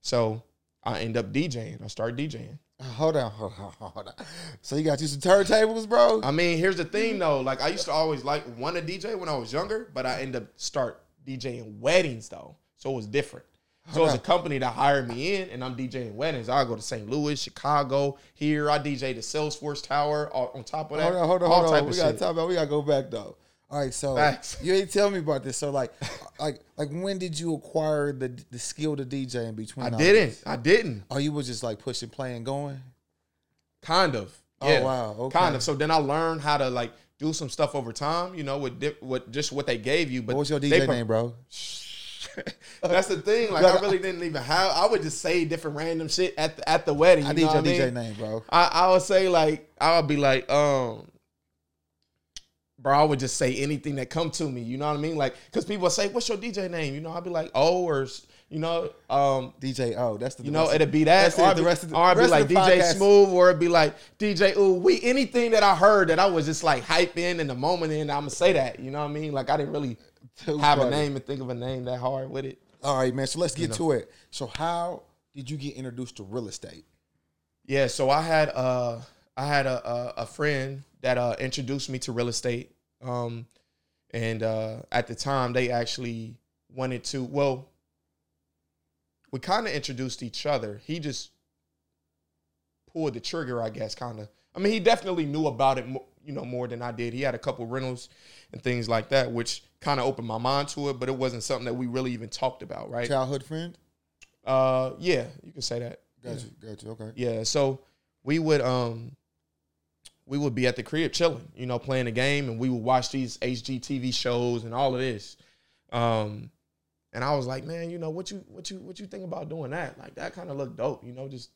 So I end up DJing. I start DJing. Uh, hold on, hold on, hold on. So you got you some turntables, bro? I mean, here's the thing though. Like I used to always like want to DJ when I was younger, but I end up start DJing weddings though. So it was different. So it's a company that hired me in, and I'm DJing weddings. I go to St. Louis, Chicago. Here, I DJ the Salesforce Tower. On top of that, hold on, hold on, hold on. We gotta talk about. We gotta go back though. All right, so Facts. you ain't tell me about this. So like, like, like, when did you acquire the the skill to DJ in between? I didn't. I didn't. Oh, you was just like pushing, playing, going. Kind of. Oh, yeah. Oh wow. Okay. Kind of. So then I learned how to like do some stuff over time. You know, with dip, with just what they gave you. But what's your DJ name, bro? That's the thing. Like I really didn't even have. I would just say different random shit at the, at the wedding. I need your DJ mean? name, bro. I, I would say like I would be like um bro, I would just say anything that come to me. You know what I mean? Like, cause people say, "What's your DJ name?" You know, I'd be like, "Oh," or You know, um, DJ O. That's the you know it'd be that, or, the rest of the, or I'd be like DJ podcast. Smooth, or it'd be like DJ Ooh. We anything that I heard that I was just like hype in in the moment, and I'm gonna say that. You know what I mean? Like I didn't really Too have funny. a name and think of a name that hard with it. All right, man. So let's get you know. to it. So how did you get introduced to real estate? Yeah, so I had uh I had a a, a friend that uh introduced me to real estate. Um and uh at the time they actually wanted to well we kind of introduced each other. He just pulled the trigger, I guess, kind of. I mean, he definitely knew about it, you know, more than I did. He had a couple rentals and things like that, which kind of opened my mind to it, but it wasn't something that we really even talked about, right? Childhood friend? Uh, yeah, you can say that. Gotcha, you, got you. Okay. Yeah, so we would um we would be at the crib chilling, you know, playing a game, and we would watch these HGTV shows and all of this. Um, and I was like, man, you know, what you what you what you think about doing that? Like that kind of looked dope, you know, just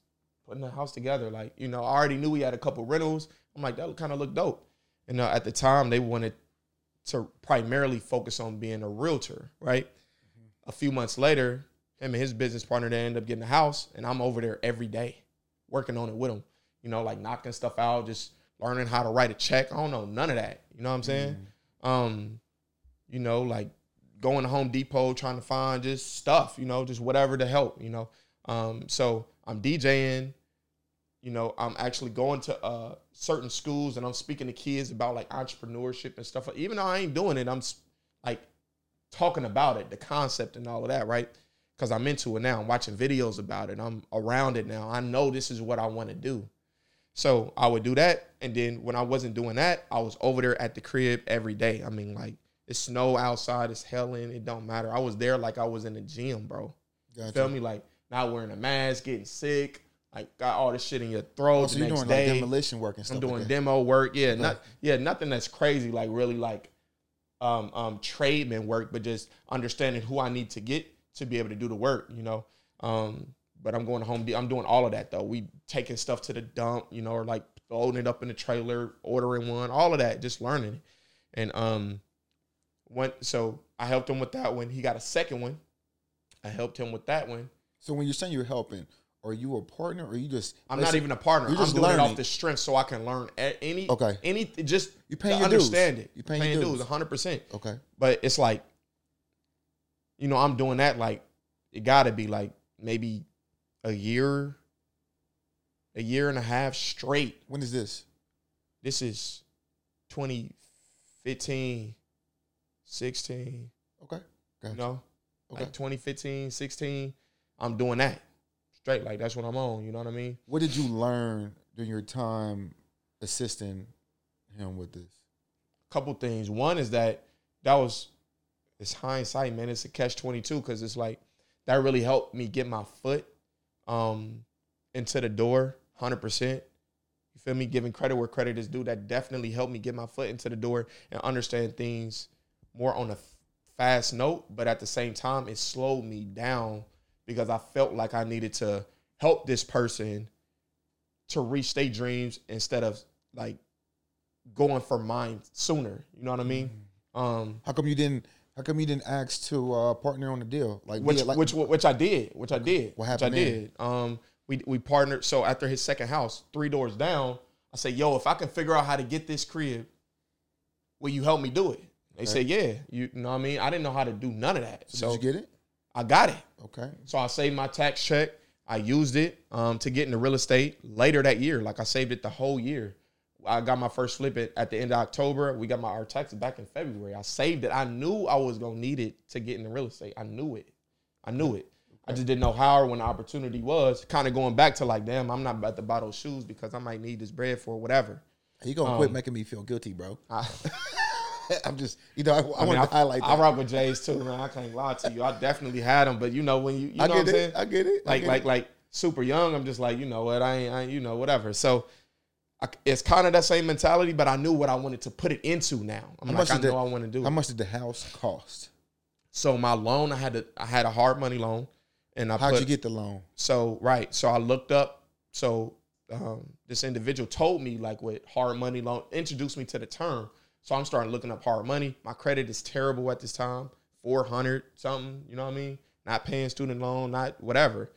putting the house together. Like, you know, I already knew we had a couple rentals. I'm like, that kind of looked dope. And uh, at the time, they wanted to primarily focus on being a realtor, right? Mm-hmm. A few months later, him and his business partner they end up getting a house, and I'm over there every day working on it with him. You know, like knocking stuff out, just learning how to write a check. I don't know none of that. You know what I'm saying? Mm. Um, you know, like going to Home Depot trying to find just stuff. You know, just whatever to help. You know, um, so I'm DJing. You know, I'm actually going to uh, certain schools and I'm speaking to kids about like entrepreneurship and stuff. Even though I ain't doing it, I'm like talking about it, the concept and all of that, right? because I'm into it now. I'm watching videos about it. I'm around it now. I know this is what I want to do. So I would do that. And then when I wasn't doing that, I was over there at the crib every day. I mean, like, it's snow outside, it's hell in. it don't matter. I was there like I was in the gym, bro. Gotcha. Feel me? Like, not wearing a mask, getting sick, like got all this shit in your throat. Oh, so next doing day. like demolition work and stuff. I'm doing like demo work. Yeah, not yeah, nothing that's crazy, like really like um um tradesman work, but just understanding who I need to get to be able to do the work, you know. Um, but I'm going to home. I'm doing all of that though. We taking stuff to the dump, you know, or like loading it up in the trailer, ordering one, all of that, just learning. And um, went so I helped him with that one. He got a second one. I helped him with that one. So when you're saying you're helping, are you a partner or you just? I'm not even a partner. I'm doing learning. it off the strength so I can learn at any. Okay. Any just you paying your understand dues. it. You paying, paying your dues. 100. percent Okay. But it's like you know, I'm doing that like it gotta be like maybe a year, a year and a half straight. When is this? This is 2015, 16. Okay. Gotcha. You know? Okay. Like 2015, 16. I'm doing that. Straight. Like that's what I'm on. You know what I mean? What did you learn during your time assisting him with this? Couple things. One is that that was it's hindsight, man. It's a catch twenty two because it's like that really helped me get my foot um into the door, hundred percent. You feel me? Giving credit where credit is due. That definitely helped me get my foot into the door and understand things more on a fast note. But at the same time, it slowed me down because I felt like I needed to help this person to reach their dreams instead of like going for mine sooner. You know what I mean? Mm-hmm. Um, How come you didn't how come you didn't ask to uh, partner on the deal? Like which, like, which which I did, which I did, what happened? Which I did. Um, we we partnered. So after his second house, three doors down, I said, "Yo, if I can figure out how to get this crib, will you help me do it?" They okay. said, "Yeah." You, know what I mean? I didn't know how to do none of that. So, so did you get it? I got it. Okay. So I saved my tax check. I used it um, to get into real estate later that year. Like I saved it the whole year. I got my first flip it at the end of October. We got my our taxes back in February. I saved it. I knew I was gonna need it to get into real estate. I knew it. I knew it. I just didn't know how or when the opportunity was. Kind of going back to like, damn, I'm not about to buy those shoes because I might need this bread for whatever. You gonna um, quit making me feel guilty, bro? I, am just, you know, I, I, I want to highlight. That. I rock with J's too, man. I can't lie to you. I definitely had them, but you know when you, you know I get what I'm it. saying? I get it. Like, get like, it. like super young. I'm just like, you know what? I ain't, I, you know, whatever. So I, it's kind of that same mentality, but I knew what I wanted to put it into now. I'm how like, I know the, I want to do. How it. much did the house cost? So my loan, I had to, I had a hard money loan, and I. How'd put, you get the loan? So right, so I looked up. So um, this individual told me like what hard money loan introduced me to the term. So I'm starting looking up hard money. My credit is terrible at this time, four hundred something. You know what I mean? not paying student loan, not whatever.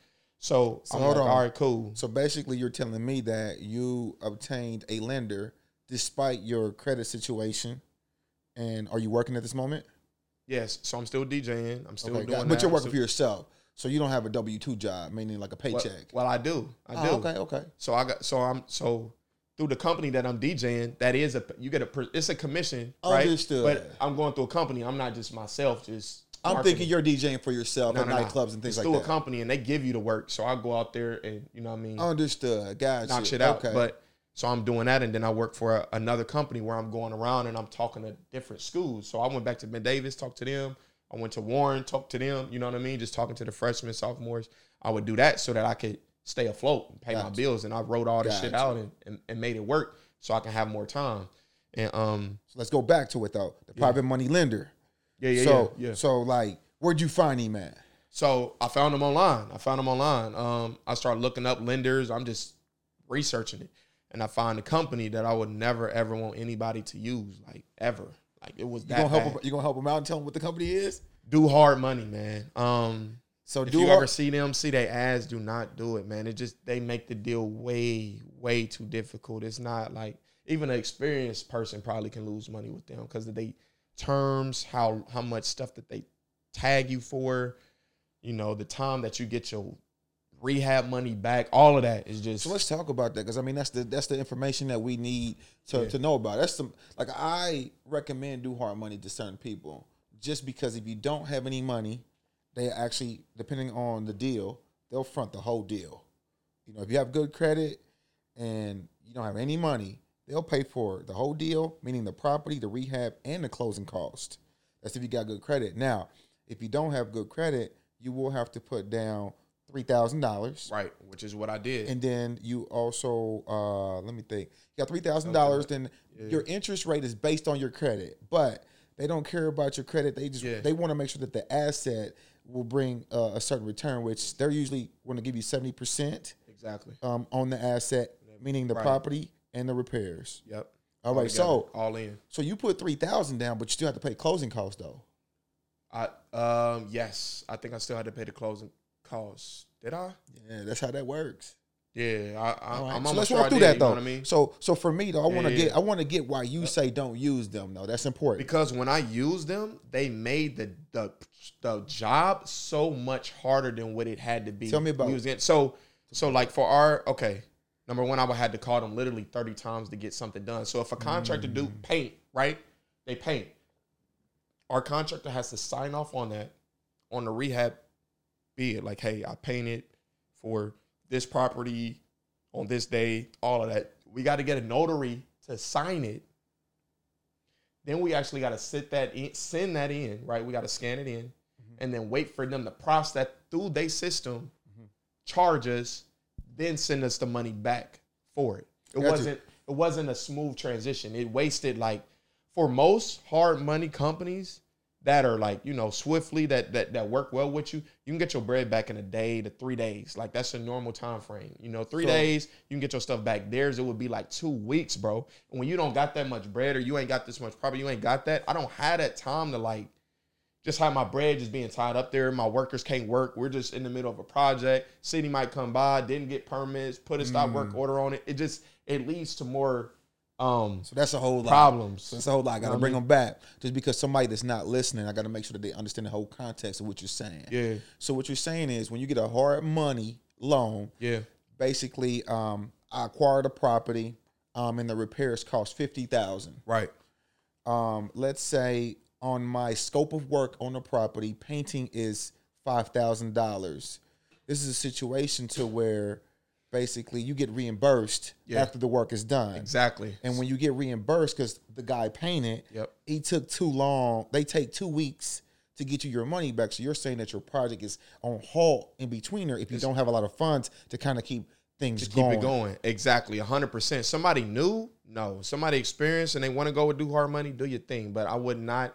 So, so I'm like, on. all right, cool. So basically, you're telling me that you obtained a lender despite your credit situation, and are you working at this moment? Yes. So I'm still DJing. I'm still okay, doing. But you're working for yourself. So you don't have a W two job, meaning like a paycheck. Well, well I do. I oh, do. Okay, okay. So I got. So I'm. So through the company that I'm DJing, that is a you get a it's a commission, right? But I'm going through a company. I'm not just myself. Just I'm marketing. thinking you're DJing for yourself no, at no, nightclubs no. and things it's like through that. Through a company, and they give you the work, so I go out there and you know what I mean. Understood. Gotcha. Knock shit out. Okay. But so I'm doing that, and then I work for a, another company where I'm going around and I'm talking to different schools. So I went back to Ben Davis, talked to them. I went to Warren, talked to them. You know what I mean? Just talking to the freshmen, sophomores. I would do that so that I could stay afloat and pay gotcha. my bills. And I wrote all this gotcha. shit out and, and, and, made it work so I can have more time. And um, so let's go back to it though. The yeah. private money lender. Yeah, yeah, so, yeah, yeah. So like, where'd you find him at? So I found him online. I found him online. Um, I started looking up lenders. I'm just researching it, and I find a company that I would never ever want anybody to use, like ever. Like it was you that. Gonna help him, you gonna help him out and tell him what the company is? do hard money, man. Um, so if do you hard- ever see them, see their ads, do not do it, man. It just they make the deal way, way too difficult. It's not like even an experienced person probably can lose money with them because they terms, how how much stuff that they tag you for, you know, the time that you get your rehab money back, all of that is just. So let's talk about that because I mean that's the that's the information that we need to, yeah. to know about. That's some like I recommend do hard money to certain people just because if you don't have any money, they actually, depending on the deal, they'll front the whole deal. You know, if you have good credit and you don't have any money, they'll pay for the whole deal, meaning the property, the rehab, and the closing cost. That's if you got good credit. Now, if you don't have good credit, you will have to put down three thousand dollars. Right, which is what I did. And then you also uh let me think. You got three thousand dollars, then yeah. your interest rate is based on your credit. But they don't care about your credit. They just yeah. they want to make sure that the asset will bring uh, a certain return, which they're usually going to give you seventy percent exactly um, on the asset, meaning the right. property and the repairs. Yep. All, right, so all in. So you put three thousand down, but you still have to pay closing costs though. I um yes, I think I still had to pay the closing costs. Did I? Yeah, that's how that works. Yeah, I, I, right. am so let's walk through that though. You know I mean? So, so for me though, I want to yeah, get, I want to get why you say don't use them though. That's important because when I use them, they made the the the job so much harder than what it had to be. Tell me about using it. So, so like for our okay, number one, I would had to call them literally thirty times to get something done. So if a contractor mm. do paint, right? They paint. Our contractor has to sign off on that on the rehab bid. Like, hey, I painted for this property on this day, all of that. We got to get a notary to sign it. Then we actually got to sit that in, send that in, right? We got to scan it in, mm-hmm. and then wait for them to process that through their system, mm-hmm. charge us, then send us the money back for it. It got wasn't it wasn't a smooth transition. It wasted like for most hard money companies, that are like you know swiftly that that that work well with you you can get your bread back in a day to three days. Like that's a normal time frame you know three so, days you can get your stuff back. Theirs it would be like two weeks bro. And when you don't got that much bread or you ain't got this much property you ain't got that i don't have that time to like just how my bread just being tied up there my workers can't work we're just in the middle of a project city might come by didn't get permits put a stop mm. work order on it it just it leads to more um, so that's a whole lot. problems. So that's a whole lot. I got to bring them back just because somebody that's not listening. I got to make sure that they understand the whole context of what you're saying. Yeah. So what you're saying is when you get a hard money loan, yeah, basically, um, I acquired a property, um, and the repairs cost fifty thousand. Right. Um, let's say on my scope of work on the property, painting is five thousand dollars. This is a situation to where basically you get reimbursed yeah. after the work is done. Exactly. And when you get reimbursed, because the guy painted, yep. he took too long. They take two weeks to get you your money back. So you're saying that your project is on halt in between there if you it's, don't have a lot of funds to kind of keep things to going. keep it going. Exactly, hundred percent. Somebody new, no. Somebody experienced and they want to go and do hard money, do your thing. But I would not.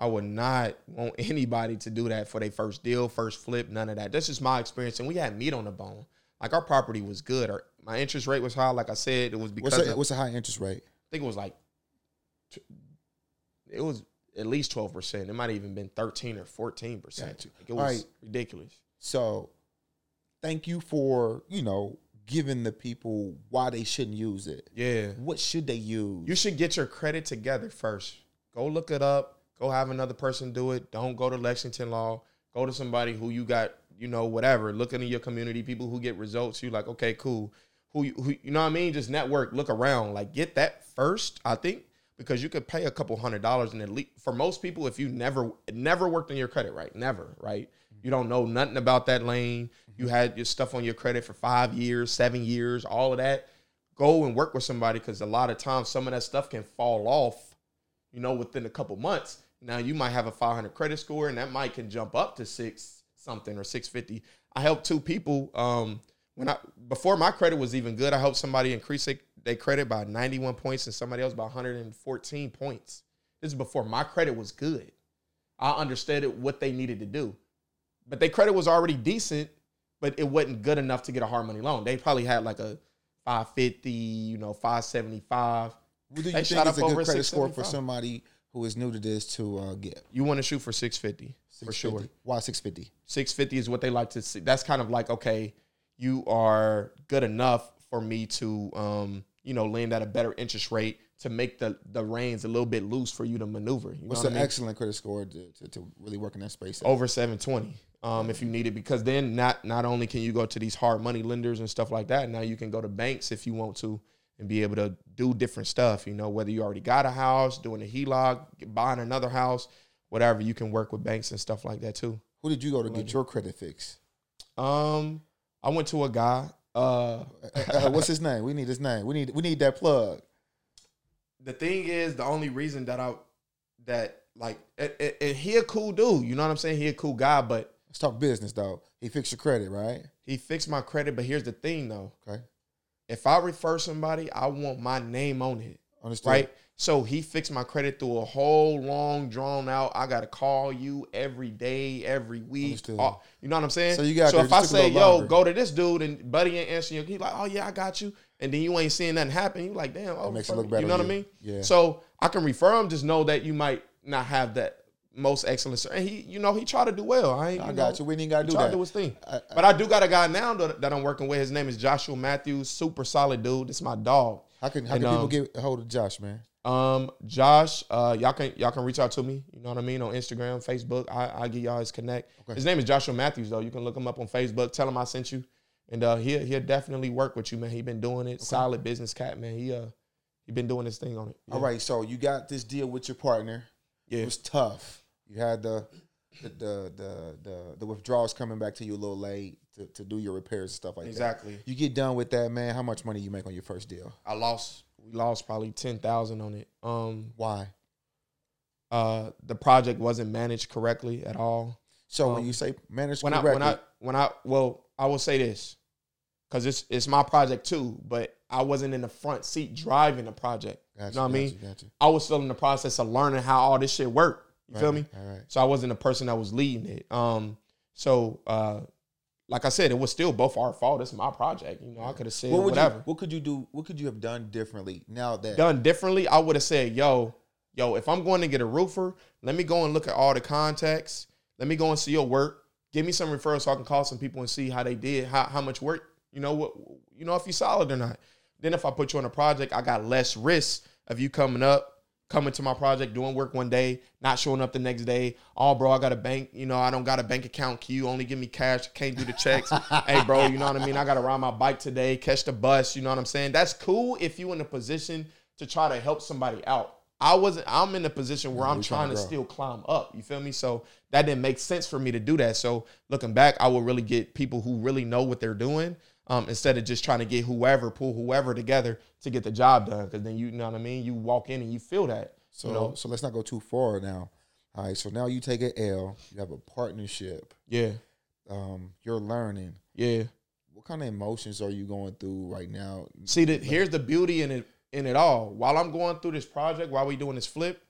I would not want anybody to do that for their first deal, first flip, none of that. That's just my experience. And we had meat on the bone like our property was good. Our, my interest rate was high. Like I said, it was because what's a, of, what's a high interest rate? I think it was like it was at least twelve percent. It might have even been thirteen or fourteen percent. It was right. ridiculous. So, thank you for you know giving the people why they shouldn't use it. Yeah. What should they use? You should get your credit together first. Go look it up. Go have another person do it. Don't go to Lexington Law. Go to somebody who you got, you know, whatever. Look into your community, people who get results. You like, okay, cool. Who, who you know what I mean? Just network, look around. Like get that first, I think, because you could pay a couple hundred dollars and at least for most people, if you never never worked on your credit, right? Never, right? Mm-hmm. You don't know nothing about that lane. You mm-hmm. had your stuff on your credit for five years, seven years, all of that. Go and work with somebody because a lot of times some of that stuff can fall off, you know, within a couple months. Now you might have a 500 credit score and that might can jump up to six something or 650. I helped two people um, when I before my credit was even good. I helped somebody increase their credit by 91 points and somebody else by 114 points. This is before my credit was good. I understood it, what they needed to do but their credit was already decent, but it wasn't good enough to get a hard money loan. They probably had like a 550, you know, 575. What do you they think is a good credit score for somebody who is new to this to uh, get? You want to shoot for 650, 650 for sure. Why 650? 650 is what they like to see. That's kind of like, okay, you are good enough for me to, um, you know, lend at a better interest rate to make the the reins a little bit loose for you to maneuver. You What's an I mean? excellent credit score to, to, to, really work in that space? Over 720 um, if you need it, because then not not only can you go to these hard money lenders and stuff like that, now you can go to banks if you want to and be able to do different stuff. You know, whether you already got a house, doing a HELOC, buying another house, whatever, you can work with banks and stuff like that too. Who did you go to get your credit fixed? Um, I went to a guy. Uh, uh, uh, what's his name? We need his name. We need we need that plug. The thing is, the only reason that I that like and, and he a cool dude. You know what I'm saying? He a cool guy, but Let's talk business though. He fixed your credit, right? He fixed my credit, but here's the thing though. Okay. If I refer somebody, I want my name on it. Understood. Right? So he fixed my credit through a whole long drawn out. I gotta call you every day, every week. You know what I'm saying? So you got. So if I say, "Yo, go to this dude," and Buddy ain't answering you, he's like, "Oh yeah, I got you," and then you ain't seeing nothing happen. You like, "Damn, oh, makes it look better." You know what I mean? Yeah. So I can refer him. Just know that you might not have that most excellent. Sir. And he, you know, he tried to do well. I, I got you. We didn't got to do that. To do his thing. I, I, but I do got a guy now that, that, I'm working with. His name is Joshua Matthews. Super solid dude. This is my dog. How can how and, can people um, get hold of Josh, man? Um, Josh, uh, y'all can y'all can reach out to me. You know what I mean on Instagram, Facebook. I I give y'all his connect. Okay. His name is Joshua Matthews though. You can look him up on Facebook. Tell him I sent you, and uh, he'll he'll definitely work with you, man. He been doing it. Okay. Solid business cat, man. He uh he been doing his thing on it. Yeah. All right, so you got this deal with your partner. Yeah, it was tough. You had the the the the the, the withdrawals coming back to you a little late to, to do your repairs and stuff like exactly. that. Exactly. You get done with that, man. How much money you make on your first deal? I lost. We lost probably ten thousand on it. Um, why? Uh, the project wasn't managed correctly at all. So um, when you say managed when correctly, I, when I when I well, I will say this because it's it's my project too, but I wasn't in the front seat driving the project. Gotcha, you know what gotcha, I mean? Gotcha. I was still in the process of learning how all this shit worked. You right, feel me? So I wasn't the person that was leading it. Um, so uh, like I said, it was still both our fault. It's my project. You know, I could have said what whatever. You, what could you do? What could you have done differently now that done differently? I would have said, yo, yo, if I'm going to get a roofer, let me go and look at all the contacts. Let me go and see your work. Give me some referrals so I can call some people and see how they did, how, how much work, you know, what you know, if you solid or not. Then if I put you on a project, I got less risk of you coming up coming to my project, doing work one day, not showing up the next day. Oh, bro, I got a bank. You know, I don't got a bank account. Can you only give me cash? Can't do the checks. hey, bro, you know what I mean? I got to ride my bike today, catch the bus. You know what I'm saying? That's cool if you in a position to try to help somebody out. I wasn't. I'm in a position where yeah, I'm trying, trying to, to still climb up. You feel me? So that didn't make sense for me to do that. So looking back, I would really get people who really know what they're doing um, instead of just trying to get whoever, pull whoever together to get the job done. Because then you, you know what I mean. You walk in and you feel that. So you know? so let's not go too far now. All right. So now you take an L. You have a partnership. Yeah. Um, you're learning. Yeah. What kind of emotions are you going through right now? See that here's the beauty in it in it all. While I'm going through this project, while we doing this flip,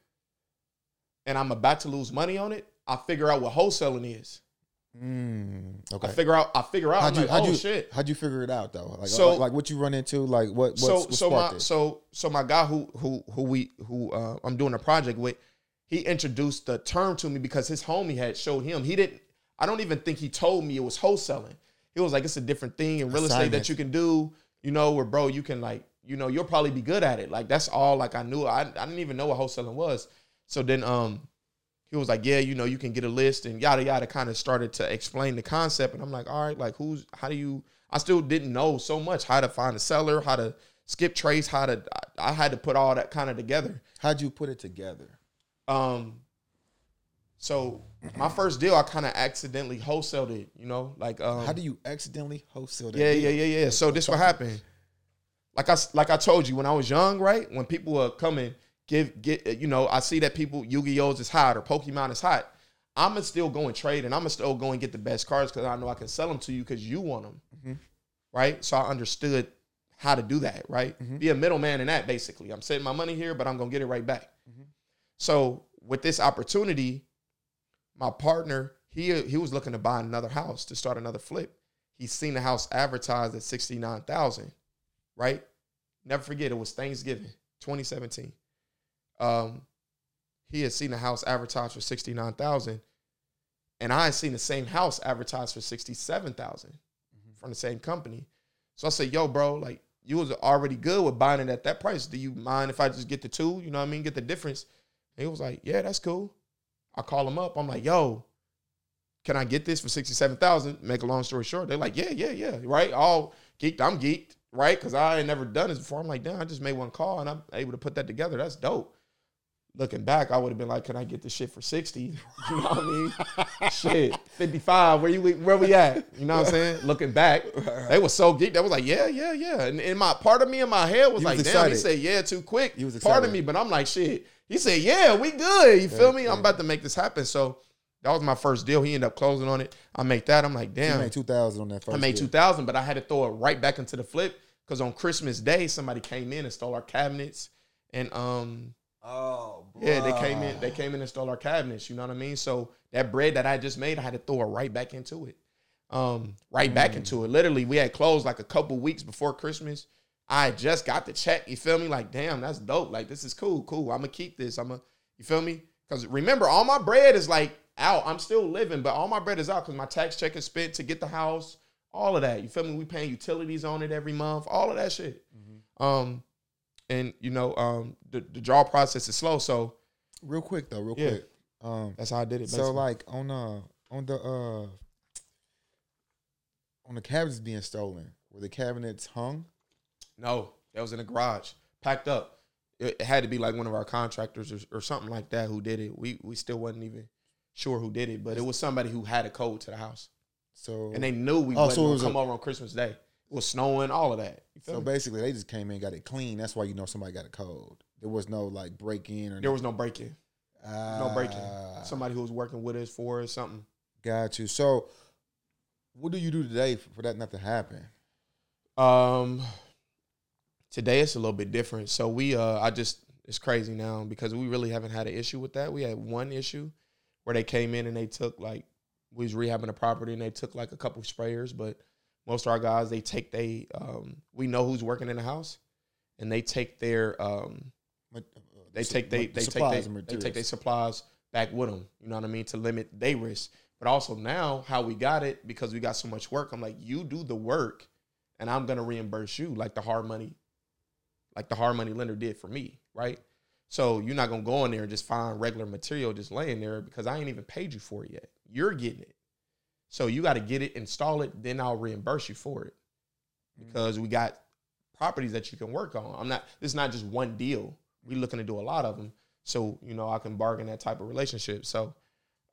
and I'm about to lose money on it, I figure out what wholesaling is. Mm, okay. I figure out. I figure out. How'd you, like, how'd oh you, shit. How'd you figure it out though? Like, so, like, like what you run into? Like what? so so my it? so so my guy who who who we who uh, I'm doing a project with, he introduced the term to me because his homie had showed him. He didn't. I don't even think he told me it was wholesaling. He was like, it's a different thing in real estate that you can do. You know, where bro, you can like, you know, you'll probably be good at it. Like that's all. Like I knew. I I didn't even know what wholesaling was. So then, um, he was like, yeah, you know, you can get a list and yada yada. Kind of started to explain the concept, and I'm like, all right, like who's how do you? I still didn't know so much how to find a seller, how to skip trace, how to. I, I had to put all that kind of together. How'd you put it together? Um, so my first deal, I kind of accidentally wholesaled it. You know, like um, how do you accidentally wholesale? Yeah, deal? yeah, yeah, yeah. So this what happened. Like I like I told you when I was young, right? When people are coming, give get you know, I see that people Yu-Gi-Oh's is hot or Pokemon is hot. I'ma still go and trade and I'ma still go and get the best cards because I know I can sell them to you because you want them, mm-hmm. right? So I understood how to do that, right? Mm-hmm. Be a middleman in that basically. I'm setting my money here, but I'm gonna get it right back. Mm-hmm. So with this opportunity, my partner he he was looking to buy another house to start another flip. He's seen the house advertised at sixty nine thousand, right? Never forget it was Thanksgiving, 2017. Um, he had seen the house advertised for sixty nine thousand, and I had seen the same house advertised for sixty seven thousand mm-hmm. from the same company. So I said, "Yo, bro, like you was already good with buying it at that price. Do you mind if I just get the two? You know what I mean? Get the difference." he was like, "Yeah, that's cool." I call him up. I'm like, "Yo, can I get this for sixty seven thousand? Make a long story short, they're like, "Yeah, yeah, yeah." Right? All geeked. I'm geeked, right? Because I ain't never done this before. I'm like, "Damn, I just made one call and I'm able to put that together. That's dope." Looking back, I would have been like, "Can I get this shit for 60? You know what I mean? shit, 55. Where you where we at? You know what I'm saying? Looking back, they was so geeked. They was like, "Yeah, yeah, yeah." And in my part of me in my head was, was like, excited. "Damn," he said, "Yeah, too quick." He was excited. part of me, but I'm like, "Shit." He said, "Yeah, we good." You feel me? Yeah. I'm about to make this happen. So that was my first deal. He ended up closing on it. I make that. I'm like, damn. You made two thousand on that first. I made two thousand, but I had to throw it right back into the flip because on Christmas Day somebody came in and stole our cabinets and um. Oh, bro. yeah, they came in. They came in and stole our cabinets. You know what I mean? So that bread that I just made, I had to throw it right back into it. Um, right mm. back into it. Literally, we had closed like a couple weeks before Christmas. I just got the check. You feel me? Like, damn, that's dope. Like, this is cool, cool. I'm gonna keep this. I'm gonna, you feel me? Because remember, all my bread is like out. I'm still living, but all my bread is out because my tax check is spent to get the house. All of that. You feel me? We paying utilities on it every month. All of that shit. Mm-hmm. Um, and you know, um, the, the draw process is slow. So, real quick though, real yeah. quick. Um, that's how I did it. Basically. So, like on uh on the uh on the cabinets being stolen, were the cabinets hung? No, that was in the garage, packed up. It, had to be like one of our contractors or, or, something like that who did it. We we still wasn't even sure who did it, but it was somebody who had a code to the house. So and they knew we oh, so was come a, over on Christmas Day. It was snowing, all of that. So me? basically, they just came in, got it clean. That's why you know somebody got a cold. There was no like break in or there was no break in. Uh, no break in. Ah. Somebody who was working with us for us, something. Got you. So, what do you do today for that not to happen? Um, Today it's a little bit different. So we uh I just it's crazy now because we really haven't had an issue with that. We had one issue where they came in and they took like we was rehabbing a property and they took like a couple sprayers, but most of our guys they take they um we know who's working in the house and they take their um uh, they take they they take they, they take their supplies back with them. You know what I mean to limit their risk. But also now how we got it because we got so much work. I'm like you do the work and I'm gonna reimburse you like the hard money like the hard money lender did for me, right? So you're not gonna go in there and just find regular material just laying there because I ain't even paid you for it yet. You're getting it. So you got to get it, install it, then I'll reimburse you for it. Because we got properties that you can work on. I'm not this is not just one deal. We looking to do a lot of them. So, you know, I can bargain that type of relationship. So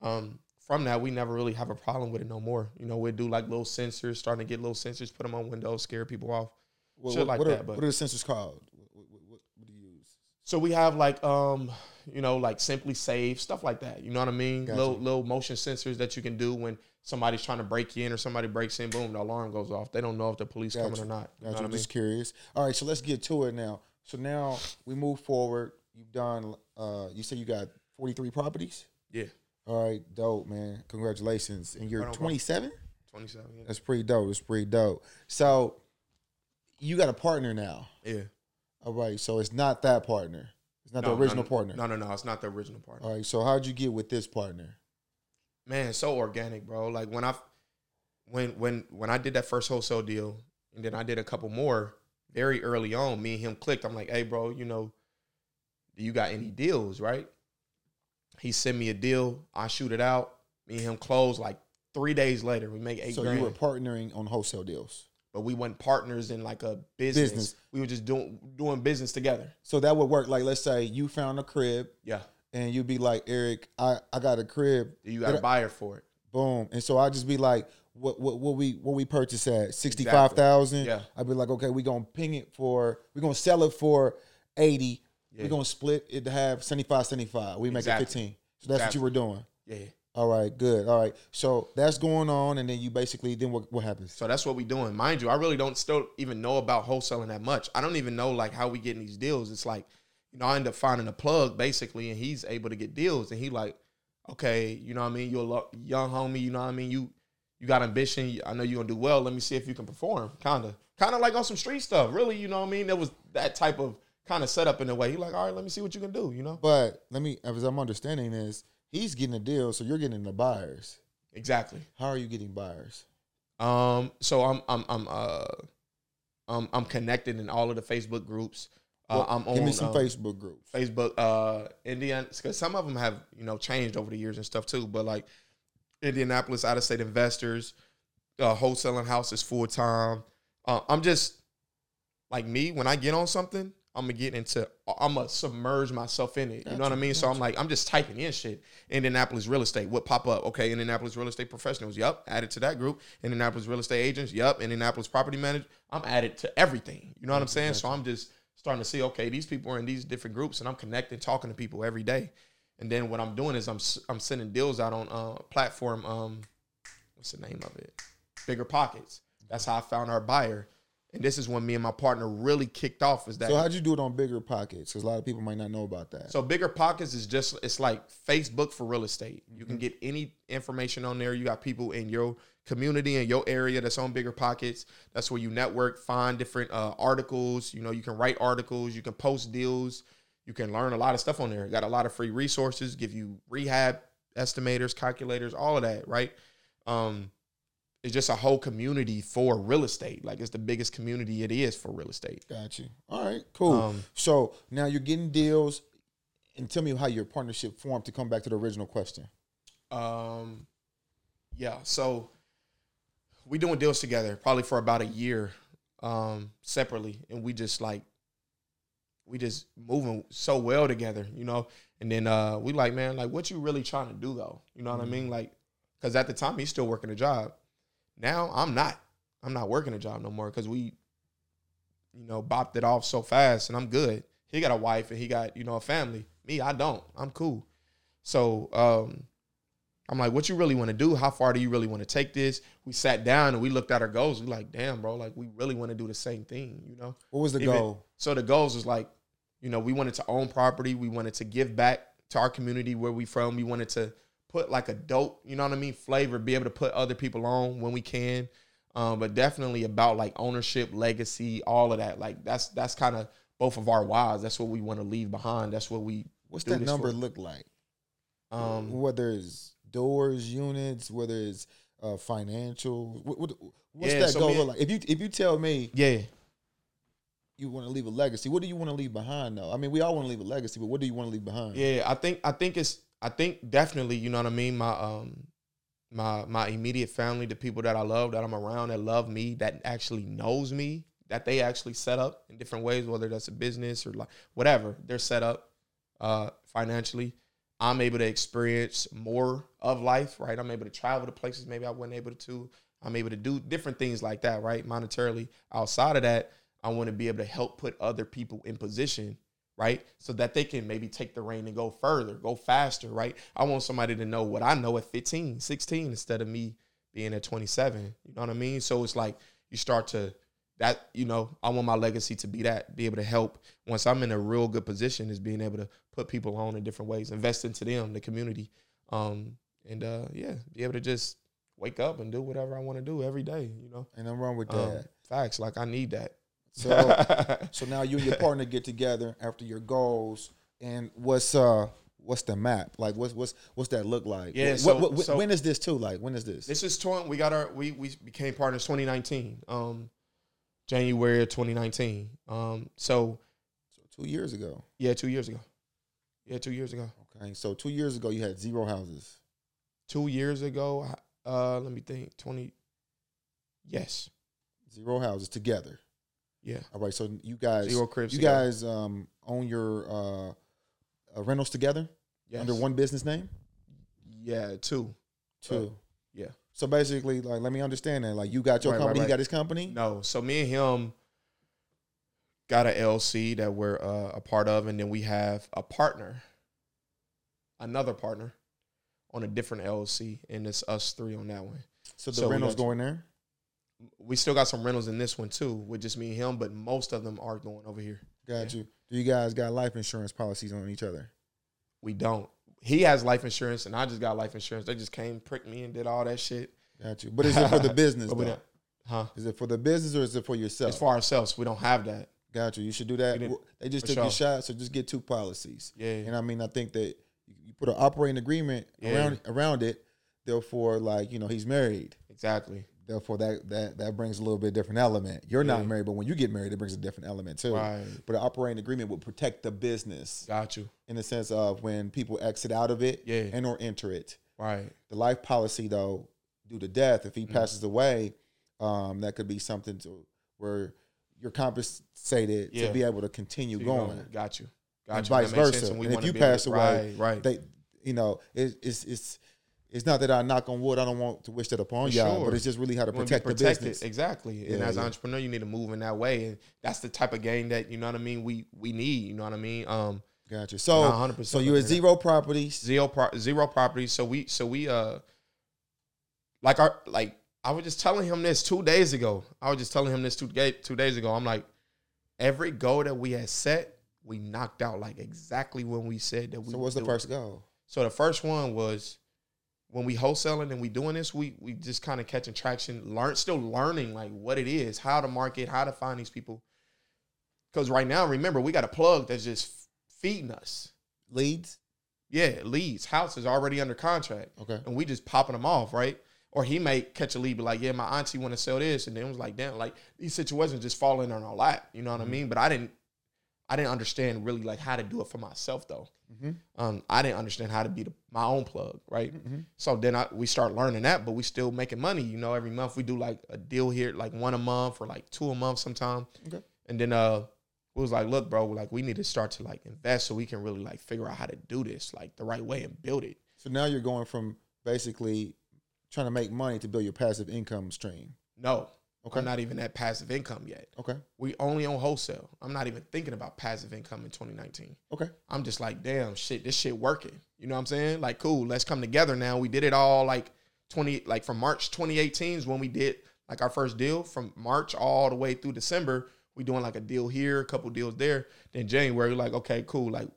um, from that, we never really have a problem with it no more. You know, we do like little sensors, starting to get little sensors, put them on windows, scare people off. What, shit like what that. But what are the sensors called? So we have like um, you know, like SimpliSafe stuff like that. You know what I mean? Gotcha. Little little motion sensors that you can do when somebody's trying to break in or somebody breaks in, boom, the alarm goes off. They don't know if the police gotcha. coming or not. You gotcha. I'm just curious. All right, so let's get to it now. So now we move forward. You've done uh you said you got 43 properties? Yeah. All right, dope, man. Congratulations. And you're 27? 27, yeah. That's pretty dope. That's pretty dope. So you got a partner now. Yeah. All right, so it's not that partner. It's not no, the original no, partner. No, no, no. It's not the original partner. All right. So how'd you get with this partner? Man, so organic, bro. Like when I, when when when I did that first wholesale deal, and then I did a couple more very early on. Me and him clicked. I'm like, hey, bro, you know, do you got any deals, right? He sent me a deal. I shoot it out. Me and him close like three days later. We make eight. So grand. you were partnering on wholesale deals, but we weren't partners in like a business. business. We were just doing doing business together. So that would work. Like, let's say you found a crib. Yeah. And you'd be like, Eric, I, I got a crib. You got a buyer for it. Boom. And so I just be like, what what what we what we purchase at sixty five thousand. Exactly. Yeah. I'd be like, okay, we're gonna ping it for we're gonna sell it for eighty. Yeah. We're gonna split it to have 75, 75. We make exactly. it fifteen. So that's exactly. what you were doing. Yeah. All right, good. All right. So that's going on, and then you basically then what what happens? So that's what we doing. Mind you, I really don't still even know about wholesaling that much. I don't even know like how we getting these deals. It's like, you know, I end up finding a plug basically, and he's able to get deals, and he like, okay, you know what I mean? You're a young homie, you know what I mean? You you got ambition. I know you're gonna do well. Let me see if you can perform. Kinda, kind of like on some street stuff. Really, you know what I mean? There was that type of kind of setup in a way. He like, all right, let me see what you can do. You know. But let me, as I'm understanding is, he's getting a deal, so you're getting the buyers. Exactly. How are you getting buyers? Um. So I'm I'm I'm uh um I'm connected in all of the Facebook groups. Uh, I'm give on, me some um, Facebook groups. Facebook, uh, Indian, because some of them have you know changed over the years and stuff too. But like Indianapolis out of state investors, uh, wholesaling houses full time. Uh, I'm just like me when I get on something. I'm gonna get into. I'm gonna submerge myself in it. Gotcha, you know what I mean? Gotcha. So I'm like, I'm just typing in shit. Indianapolis real estate. What pop up? Okay, Indianapolis real estate professionals. Yep, added to that group. Indianapolis real estate agents. Yep, Indianapolis property manager. I'm added to everything. You know what I'm saying? Gotcha. So I'm just starting to see. Okay, these people are in these different groups, and I'm connecting, talking to people every day. And then what I'm doing is I'm I'm sending deals out on uh platform um what's the name of it? Bigger Pockets. That's how I found our buyer. And this is when me and my partner really kicked off. Is that so? How'd you do it on Bigger Pockets? Because a lot of people might not know about that. So Bigger Pockets is just it's like Facebook for real estate. You mm-hmm. can get any information on there. You got people in your community in your area that's on Bigger Pockets. That's where you network, find different uh, articles. You know, you can write articles, you can post deals. You can learn a lot of stuff on there. Got a lot of free resources, give you rehab estimators, calculators, all of that, right? Um, it's just a whole community for real estate. Like it's the biggest community it is for real estate. Got you. All right, cool. Um, so now you're getting deals, and tell me how your partnership formed. To come back to the original question. Um, yeah. So we doing deals together, probably for about a year, um, separately, and we just like we just moving so well together, you know. And then uh, we like, man, like, what you really trying to do though? You know what mm-hmm. I mean? Like, because at the time he's still working a job. Now I'm not. I'm not working a job no more because we, you know, bopped it off so fast, and I'm good. He got a wife and he got you know a family. Me, I don't. I'm cool. So um, I'm like, what you really want to do? How far do you really want to take this? We sat down and we looked at our goals. We like, damn, bro, like we really want to do the same thing, you know? What was the Even, goal? So the goals was like you know, we wanted to own property. We wanted to give back to our community where we from. We wanted to put like a dope, you know what I mean, flavor, be able to put other people on when we can. Um, but definitely about like ownership, legacy, all of that. Like that's that's kind of both of our whys. That's what we want to leave behind. That's what we. What's that number for. look like? Um, whether it's doors, units, whether it's uh, financial, what, what, what's yeah, that so goal look like? If you if you tell me, yeah, you want to leave a legacy. What do you want to leave behind though? I mean, we all want to leave a legacy, but what do you want to leave behind? Yeah, I think I think it's I think definitely, you know what I mean, my um my my immediate family, the people that I love, that I'm around, that love me, that actually knows me, that they actually set up in different ways, whether that's a business or like whatever, they're set up uh financially. I'm able to experience more of life, right? I'm able to travel to places maybe I wasn't able to. I'm able to do different things like that, right? Monetarily. Outside of that, I want to be able to help put other people in position, right? So that they can maybe take the reign and go further, go faster, right? I want somebody to know what I know at 15, 16 instead of me being at 27. You know what I mean? So it's like you start to that, you know, I want my legacy to be that, be able to help once I'm in a real good position is being able to put people on in different ways, invest into them, the community. Um, and uh, yeah, be able to just wake up and do whatever I want to do every day, you know. And I'm wrong with um, that. Um, facts, like I need that. So, so now you and your partner get together after your goals. And what's uh what's the map like? What's what's what's that look like? Yeah. What, so, what, what, so when is this too? Like when is this? This is twenty. We got our we we became partners 2019. Um, January of 2019. Um, so, so two years ago. Yeah, two years ago. Yeah, two years ago. Okay, so two years ago you had zero houses. Two years ago, uh, let me think. 20. Yes. Zero houses together. Yeah. All right. So you guys, cribs. You together. guys um, own your uh, uh, rentals together yes. under one business name. Yeah, two. Two. Uh, yeah. So basically, like, let me understand that. Like, you got your right, company, right, right. he got his company. No. So me and him got a LC that we're uh, a part of, and then we have a partner, another partner, on a different LLC, and it's us three on that one. So the so rentals going there. We still got some rentals in this one too, with just me and him, but most of them are going over here. Got yeah. you. Do you guys got life insurance policies on each other? We don't. He has life insurance, and I just got life insurance. They just came, pricked me, and did all that shit. Got you. But is it for the business? though? Huh? Is it for the business or is it for yourself? It's for ourselves. We don't have that. Got you. You should do that. They just took sure. your shot, so just get two policies. Yeah. And I mean, I think that you put an operating agreement yeah. around around it. Therefore, like you know, he's married. Exactly. Therefore, that that that brings a little bit different element. You're yeah. not married, but when you get married, it brings a different element too. Right. But an operating agreement would protect the business. Got you. In the sense of when people exit out of it, yeah. and or enter it. Right. The life policy, though, due to death, if he mm passes away, um, that could be something to where you're compensated yeah. to be able to continue going. going. Got you. Got and you. vice versa. And, and if you pass away, right, right. They, you know, it, it's it's it's not that I knock on wood. I don't want to wish that upon y'all, sure. but it's just really how to protect the business. Exactly. Yeah, and as yeah. an entrepreneur, you need to move in that way, and that's the type of game that you know what I mean. We we need. You know what I mean. Um, gotcha. So so you're at zero properties. Zero pro- zero properties. So we so we uh like our like I was just telling him this two days ago. I was just telling him this two two days ago. I'm like, every goal that we had set, we knocked out like exactly when we said that we. So what's the first goal? So the first one was when we wholesaling and we doing this, we we just kind of catching traction, learn still learning like what it is, how to market, how to find these people. Because right now, remember, we got a plug that's just feeding us leads. Yeah, leads. House is already under contract. Okay, and we just popping them off, right? Or he may catch a lead, be like, "Yeah, my auntie want to sell this," and then it was like, "Damn!" Like these situations just falling on our lap. You know what mm-hmm. I mean? But I didn't, I didn't understand really like how to do it for myself though. Mm-hmm. Um, I didn't understand how to be the, my own plug, right? Mm-hmm. So then I, we start learning that, but we still making money. You know, every month we do like a deal here, like one a month or like two a month sometime. Okay. And then uh, we was like, look, bro, like we need to start to like invest so we can really like figure out how to do this like the right way and build it. So now you're going from basically trying to make money to build your passive income stream. No, Okay. I'm not even at passive income yet. Okay. We only own wholesale. I'm not even thinking about passive income in 2019. Okay. I'm just like, damn, shit, this shit working. You know what I'm saying? Like, cool, let's come together now. We did it all like 20, like from March 2018 is when we did like our first deal. From March all the way through December, we doing like a deal here, a couple deals there. Then January, like, okay, cool, like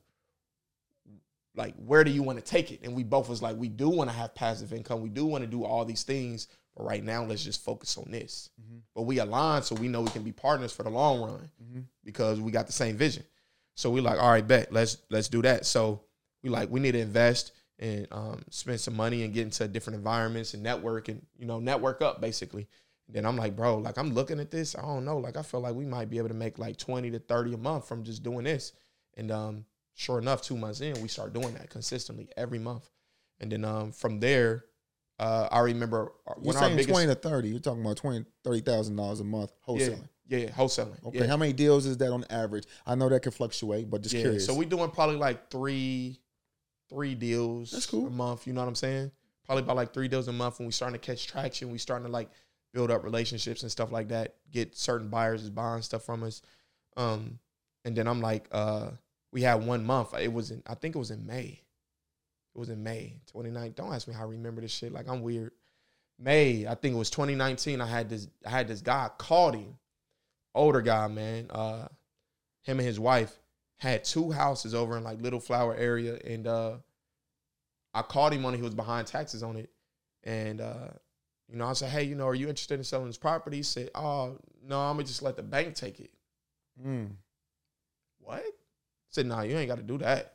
like where do you want to take it and we both was like we do want to have passive income we do want to do all these things but right now, let's just focus on this. Mm-hmm. But we align so we know we can be partners for the long run mm-hmm. because we got the same vision. So we like, all right, bet let's let's do that. So we like we need to invest and um, spend some money and get into different environments and network and you know network up basically. And then I'm like, bro, like I'm looking at this. I don't know. Like I feel like we might be able to make like twenty to thirty a month from just doing this. And um, sure enough, two months in, we start doing that consistently every month. And then um, from there, uh, I remember uh, when You're saying biggest, twenty to thirty. You're talking about twenty, thirty thousand dollars a month wholesaling. Yeah, yeah, wholesaling. Okay, yeah. how many deals is that on average? I know that can fluctuate, but just yeah, curious. So we're doing probably like three, three deals. That's cool. A month. You know what I'm saying? Probably about like three deals a month. When we starting to catch traction, we starting to like build up relationships and stuff like that. Get certain buyers is buying stuff from us. Um, and then I'm like, uh, we had one month. It was in, I think it was in May. It was in May 29th. Don't ask me how I remember this shit. Like I'm weird. May, I think it was 2019. I had this I had this guy called him, older guy, man. Uh, him and his wife had two houses over in like Little Flower area, and uh, I called him when he was behind taxes on it, and uh, you know I said, hey, you know, are you interested in selling this property? He said, oh no, I'm gonna just let the bank take it. Mm. What? said, nah, you ain't got to do that.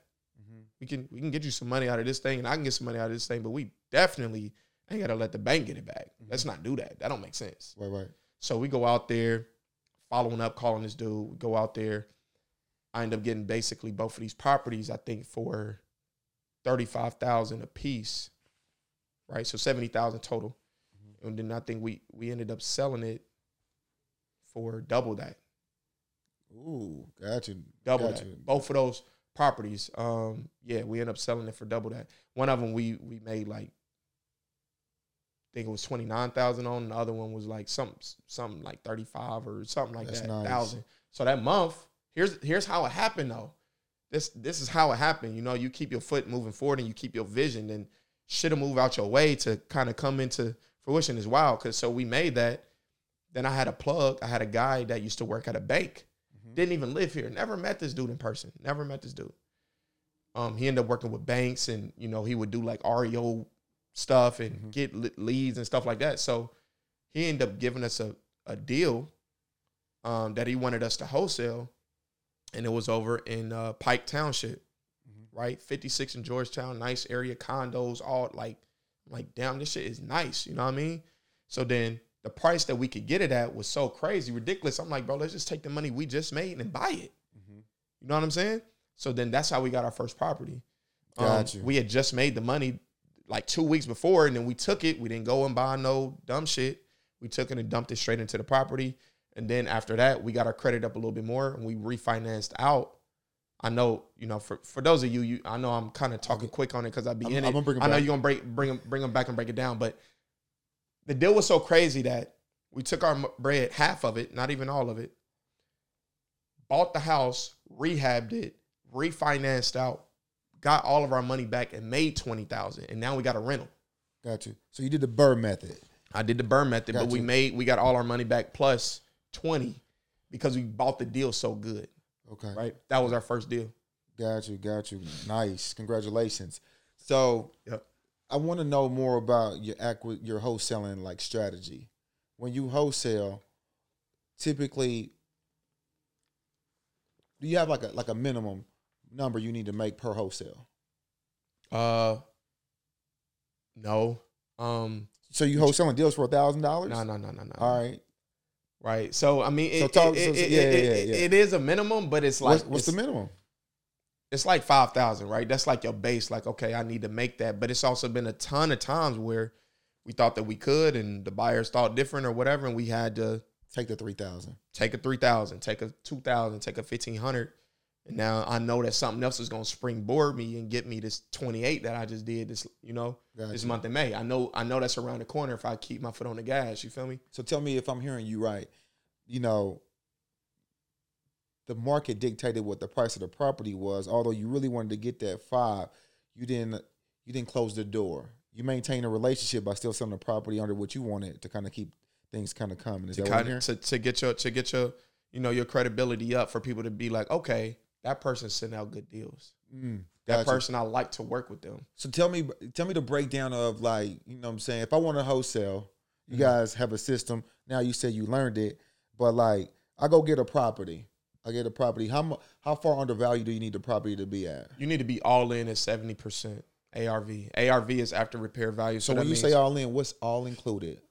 We can we can get you some money out of this thing, and I can get some money out of this thing, but we definitely ain't got to let the bank get it back. Mm-hmm. Let's not do that. That don't make sense. Right, right. So we go out there, following up, calling this dude. We go out there. I end up getting basically both of these properties. I think for thirty five thousand a piece, right? So seventy thousand total, mm-hmm. and then I think we we ended up selling it for double that. Ooh, gotcha. Double gotcha. that. Both of those properties. Um, yeah, we ended up selling it for double that. One of them we we made like I think it was twenty nine thousand on. The other one was like something something like thirty five or something like That's that nice. thousand. So that month, here's here's how it happened though. This this is how it happened. You know, you keep your foot moving forward and you keep your vision, and shit'll move out your way to kind of come into fruition as well. Cause so we made that. Then I had a plug. I had a guy that used to work at a bank didn't even live here. Never met this dude in person. Never met this dude. Um, he ended up working with banks, and you know he would do like REO stuff and mm-hmm. get leads and stuff like that. So he ended up giving us a a deal um, that he wanted us to wholesale, and it was over in uh, Pike Township, mm-hmm. right? Fifty six in Georgetown, nice area, condos, all like, like damn, this shit is nice. You know what I mean? So then the price that we could get it at was so crazy, ridiculous. I'm like, bro, let's just take the money we just made and buy it. Mm-hmm. You know what I'm saying? So then that's how we got our first property. Um, we had just made the money like two weeks before, and then we took it. We didn't go and buy no dumb shit. We took it and dumped it straight into the property. And then after that, we got our credit up a little bit more, and we refinanced out. I know, you know, for, for those of you, you I know I'm kind of talking quick on it because I be I'm, in it. I know you're gonna break bring them bring them back and break it down, but the deal was so crazy that we took our bread, half of it, not even all of it, bought the house, rehabbed it, refinanced out, got all of our money back, and made twenty thousand. And now we got a rental. Got you. So you did the BRRRR method. I did the BRRRR method, got but you. we made we got all our money back plus twenty because we bought the deal so good. Okay. Right. That was our first deal. Got you. Got you. Nice. Congratulations. So yep. I want to know more about your acqui- your wholesaling like strategy. When you wholesale, typically, do you have like a like a minimum number you need to make per wholesale? Uh, no. Um, so you wholesaling deals for a thousand dollars? No, no, no, no, no. All right. Right. So I mean, it, so talk, it, so, yeah, yeah, yeah, it is a minimum, but it's like what's, what's it's, the minimum? It's like 5,000, right? That's like your base. Like, okay, I need to make that. But it's also been a ton of times where we thought that we could and the buyers thought different or whatever. And we had to take the 3,000, take a 3,000, take a 2,000, take a 1,500. And now I know that something else is going to springboard me and get me this 28 that I just did this, you know, gotcha. this month in May. I know, I know that's around the corner if I keep my foot on the gas. You feel me? So tell me if I'm hearing you right. You know, the market dictated what the price of the property was. Although you really wanted to get that five, you didn't you didn't close the door. You maintain a relationship by still selling the property under what you wanted to kind of keep things kind of coming. Is to that kind of, to, to get your to get your you know your credibility up for people to be like, okay, that person's sending out good deals. Mm, that person I like to work with them. So tell me tell me the breakdown of like, you know what I'm saying, if I want to wholesale, you mm-hmm. guys have a system. Now you say you learned it, but like I go get a property I get a property. How how far undervalued do you need the property to be at? You need to be all in at seventy percent ARV. ARV is after repair value. So, so when you say all in, what's all included?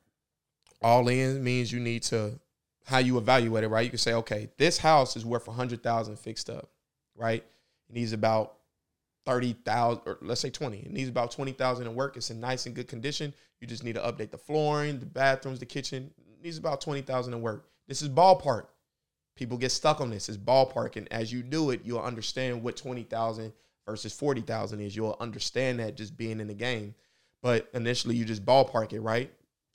All in means you need to how you evaluate it, right? You can say, okay, this house is worth a hundred thousand fixed up, right? It needs about thirty thousand, or let's say twenty. It needs about twenty thousand in work. It's in nice and good condition. You just need to update the flooring, the bathrooms, the kitchen. It needs about twenty thousand in work. This is ballpark people get stuck on this. It's ballpark, and as you do it, you'll understand what twenty thousand versus forty thousand is. You'll understand that just being in the game. But initially, you just ballpark it, right?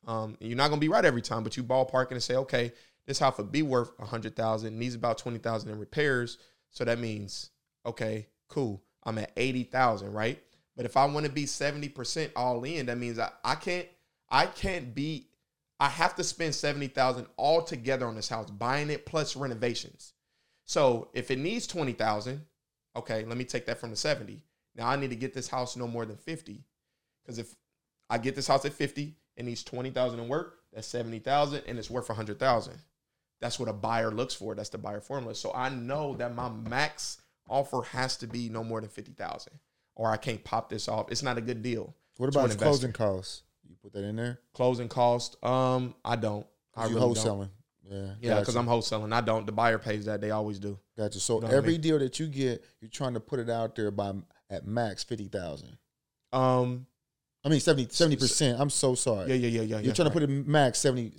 Um, you're not gonna be right every time, but you ballpark it and say, okay, this house would be worth a hundred thousand, needs about twenty thousand in repairs. So that means, okay, cool, I'm at eighty thousand, right? But if I want to be seventy percent all in, that means I, I can't I can't be I have to spend 70,000 all together on this house, buying it plus renovations. So if it needs 20,000, okay, let me take that from the 70. Now I need to get this house no more than 50. Because if I get this house at 50, and needs 20,000 in work, that's 70,000 and it's worth 100,000. That's what a buyer looks for. That's the buyer formula. So I know that my max offer has to be no more than fifty thousand, or I can't pop this off. It's not a good deal. What about closing costs? Put that in there. Closing cost? Um, I don't. I you really wholesaling. Don't. Yeah, yeah, because I'm wholesaling. I don't. The buyer pays that. They always do. Gotcha. So you know every I mean? deal that you get, you're trying to put it out there by at max fifty thousand. Um, I mean 70 percent. I'm so sorry. Yeah, yeah, yeah, yeah. You're yeah, trying right. to put it max 70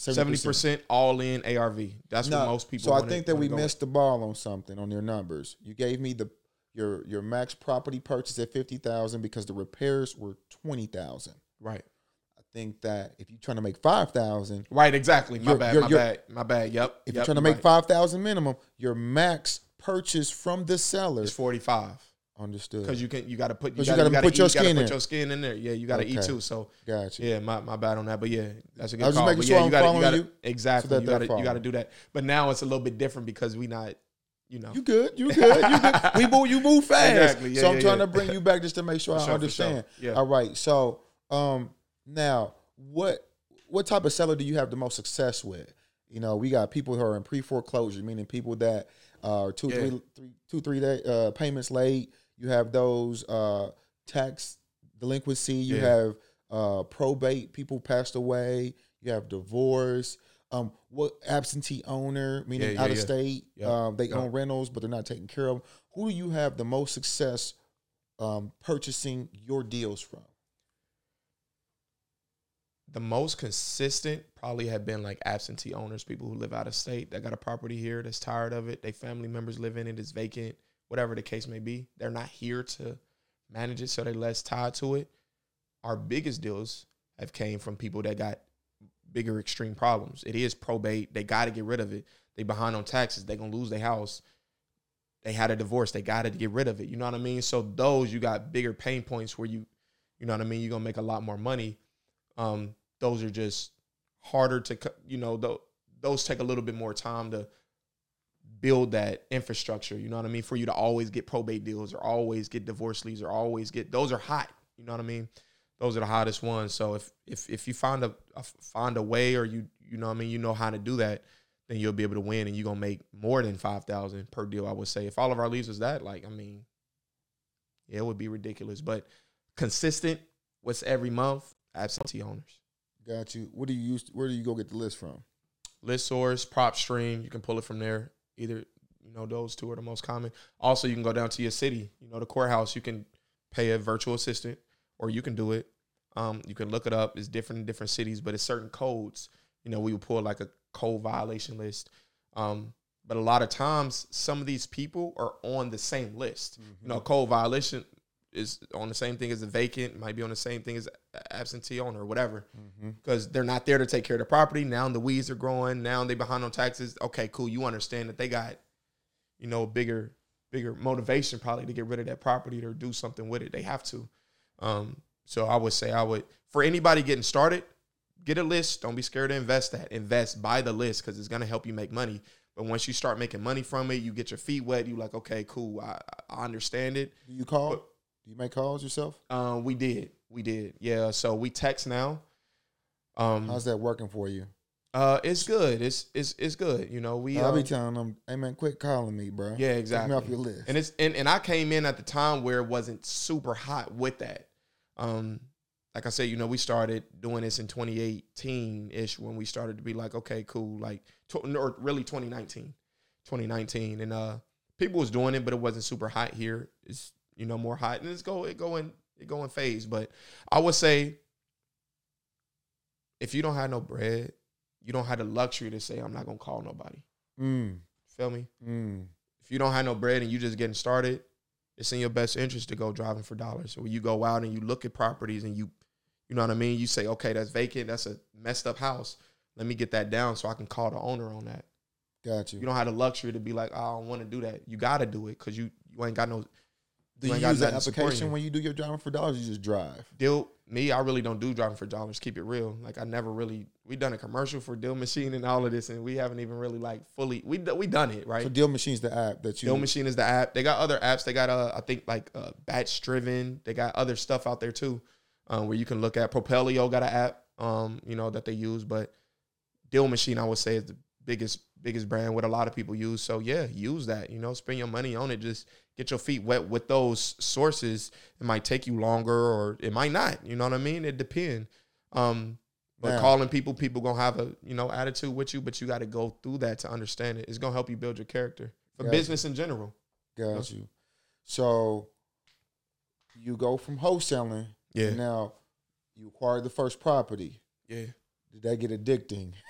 percent all in ARV. That's no, what most people. So I think that we missed the ball on something on your numbers. You gave me the your your max property purchase at fifty thousand because the repairs were twenty thousand. Right think that if you're trying to make five thousand, right? Exactly. My bad. my bad. My bad. Yep. If yep, you're trying to make right. five thousand minimum, your max purchase from the seller is forty five. Understood. Because you can, you got to put, you got to put eat, your skin in. Put your skin in there. Yeah, you got to okay. eat too. So, gotcha. Yeah, my, my bad on that, but yeah, that's a good I was call. Just making but sure yeah, I'm you got you, gotta, you exactly. So you got to you got to do that. But now it's a little bit different because we not you know. You good. You good. You good. we move you move fast. Exactly. Yeah, so I'm yeah, trying yeah. to bring you back just to make sure I sure, understand. Sure. Yeah. All right. So um now what what type of seller do you have the most success with? You know, we got people who are in pre foreclosure, meaning people that are two, yeah. three, three, two, three day, uh, payments late. You have those uh, tax delinquency. You yeah. have uh, probate. People passed away. You have divorce. Um, what absentee owner, meaning yeah, out of state, um, they own rentals, but they're not taken care of. Who do you have the most success um, purchasing your deals from? The most consistent probably have been like absentee owners, people who live out of state that got a property here that's tired of it. They family members live in it, it's vacant, whatever the case may be. They're not here to manage it, so they're less tied to it. Our biggest deals have came from people that got bigger extreme problems. It is probate. They got to get rid of it. They behind on taxes. They gonna lose their house. They had a divorce. They got to get rid of it. You know what I mean? So those you got bigger pain points where you, you know what I mean. You're gonna make a lot more money. Um, those are just harder to you know those take a little bit more time to build that infrastructure you know what i mean? For you to always get probate deals or always get divorce leads or always get those are hot you know what i mean? Those are the hottest ones. So if if if you find a, a find a way or you you know what i mean? You know how to do that then you'll be able to win and you're gonna make more than 5000 per deal i would say. If all of our leads was that like i mean yeah, it would be ridiculous. But consistent what's every month absentee owners Got you. What do you use? Where do you go get the list from? ListSource, PropStream. You can pull it from there. Either you know those two are the most common. Also, you can go down to your city. You know the courthouse. You can pay a virtual assistant, or you can do it. Um, you can look it up. It's different in different cities, but it's certain codes. You know, we would pull like a code violation list. Um, but a lot of times, some of these people are on the same list. Mm-hmm. You know, code violation is on the same thing as a vacant, might be on the same thing as absentee owner or whatever, because mm-hmm. they're not there to take care of the property. Now the weeds are growing. Now they behind on taxes. Okay, cool. You understand that they got, you know, bigger, bigger motivation probably to get rid of that property or do something with it. They have to. Um, so I would say I would for anybody getting started, get a list. Don't be scared to invest that. Invest buy the list because it's gonna help you make money. But once you start making money from it, you get your feet wet. You like, okay, cool. I, I understand it. Do you call? But, you make calls yourself? Um, we did. We did. Yeah. So we text now. Um, how's that working for you? Uh, it's good. It's it's it's good. You know, we. I'll be um, telling them, "Hey man, quit calling me, bro." Yeah, exactly. Off your list. And it's and, and I came in at the time where it wasn't super hot with that. Um, like I said, you know, we started doing this in 2018 ish when we started to be like, okay, cool, like, or really 2019, 2019, and uh, people was doing it, but it wasn't super hot here. It's you know, more hot. And it's go it go in it go in phase. But I would say if you don't have no bread, you don't have the luxury to say I'm not gonna call nobody. Mm. Feel me? Mm. If you don't have no bread and you just getting started, it's in your best interest to go driving for dollars. So when you go out and you look at properties and you, you know what I mean, you say, okay, that's vacant, that's a messed up house. Let me get that down so I can call the owner on that. Got you. You don't have the luxury to be like, oh, I don't want to do that. You got to do it because you you ain't got no do you, you use that application when you do your driving for dollars? You just drive. Deal me, I really don't do driving for dollars. Keep it real. Like I never really we done a commercial for DealMachine and all of this, and we haven't even really like fully we we done it right. So DealMachine's the app that you. DealMachine is the app. They got other apps. They got uh I think like uh, Batch Driven. They got other stuff out there too, um, where you can look at. Propelio got an app, um, you know that they use, but DealMachine I would say is the biggest biggest brand what a lot of people use. So yeah, use that. You know, spend your money on it. Just get your feet wet with those sources. It might take you longer, or it might not. You know what I mean? It depends. Um, but Man. calling people, people gonna have a you know attitude with you, but you got to go through that to understand it. It's gonna help you build your character for got business you. in general. Got you. you. So you go from wholesaling. Yeah. now you acquired the first property. Yeah. Did that get addicting?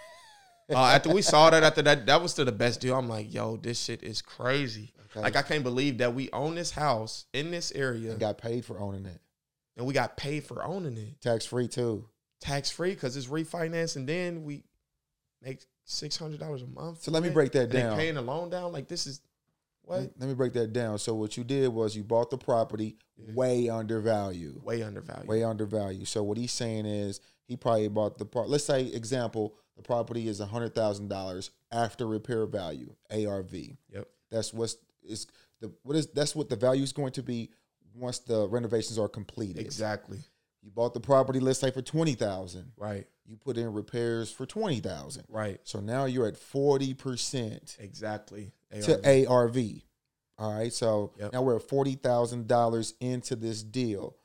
uh, after we saw that, after that, that was still the best deal. I'm like, yo, this shit is crazy. Okay. Like I can't believe that we own this house in this area. And got paid for owning it. And we got paid for owning it. Tax free too. Tax free because it's refinance, and then we make six hundred dollars a month. So let me break that down. paying the loan down, like this is what? Let me break that down. So what you did was you bought the property yeah. way undervalued. Way undervalued. Way undervalued. So what he's saying is he probably bought the part. Let's say example, the property is hundred thousand dollars after repair value, ARV. Yep. That's what's is the what is that's what the value is going to be once the renovations are completed. Exactly. You bought the property, let's say for twenty thousand. Right. You put in repairs for twenty thousand. Right. So now you're at forty percent. Exactly. ARV. To ARV. All right. So yep. now we're at forty thousand dollars into this deal.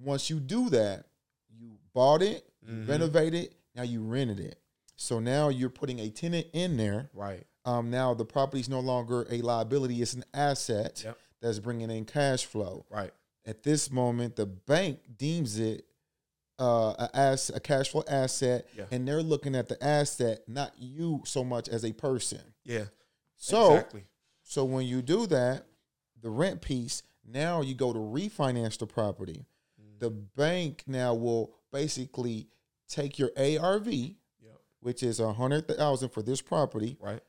Once you do that, you bought it, mm-hmm. renovated, now you rented it. So now you're putting a tenant in there. Right. Um, now the property is no longer a liability; it's an asset yep. that's bringing in cash flow. Right. At this moment, the bank deems it uh, a, as, a cash flow asset, yeah. and they're looking at the asset, not you so much as a person. Yeah. So, exactly. so when you do that, the rent piece, now you go to refinance the property. Mm. The bank now will basically take your ARV, yep. which is a hundred thousand for this property, right,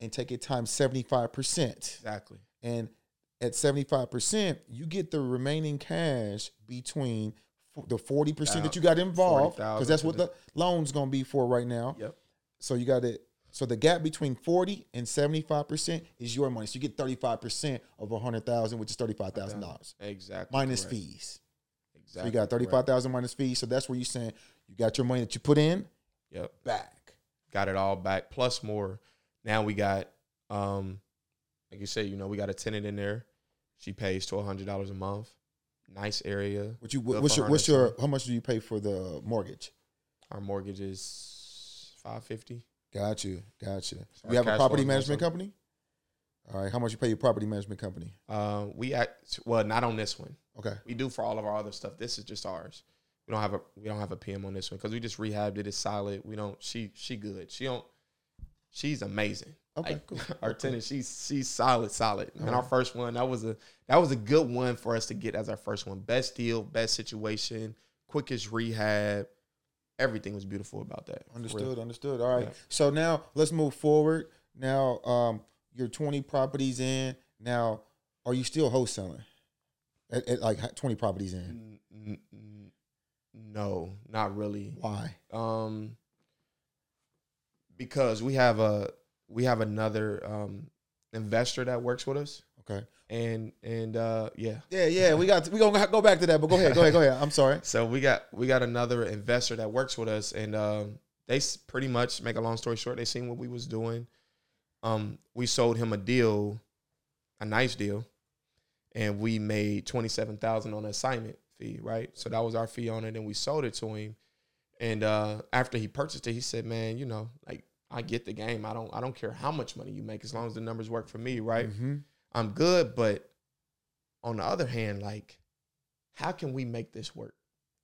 and take it times seventy five percent. Exactly. And at seventy five percent, you get the remaining cash between the 40% that you got involved because that's what the loan's going to be for right now. Yep. So you got it. So the gap between 40 and 75% is your money. So you get 35% of a 100,000 which is $35,000. Exactly. Minus correct. fees. Exactly. So you got 35,000 minus fees. So that's where you're saying you got your money that you put in. Yep. Back. Got it all back plus more. Now we got um like you say, you know, we got a tenant in there. She pays $1,200 a month nice area. What you what's your what's your how much do you pay for the mortgage? Our mortgage is five fifty. Got you, got you. So you have a property management company. All right, how much you pay your property management company? Uh, we act well, not on this one. Okay, we do for all of our other stuff. This is just ours. We don't have a we don't have a PM on this one because we just rehabbed it. It's solid. We don't. She she good. She don't. She's amazing. Okay, like, cool. Our tenant, she's she's solid, solid. And right. our first one, that was a that was a good one for us to get as our first one. Best deal, best situation, quickest rehab. Everything was beautiful about that. Understood, understood. All right. Yeah. So now let's move forward. Now, um, you're 20 properties in. Now, are you still wholesaling? At, at like 20 properties in? No, not really. Why? Um, because we have a we have another um, investor that works with us. Okay. And and uh, yeah. Yeah, yeah. We got to, we gonna go back to that, but go ahead, go ahead, go ahead. I'm sorry. So we got we got another investor that works with us, and um, they pretty much make a long story short. They seen what we was doing. Um, we sold him a deal, a nice deal, and we made twenty seven thousand on assignment fee. Right. So that was our fee on it, and we sold it to him. And uh, after he purchased it, he said, "Man, you know, like I get the game. I don't I don't care how much money you make as long as the numbers work for me, right? Mm-hmm. I'm good, but on the other hand, like, how can we make this work?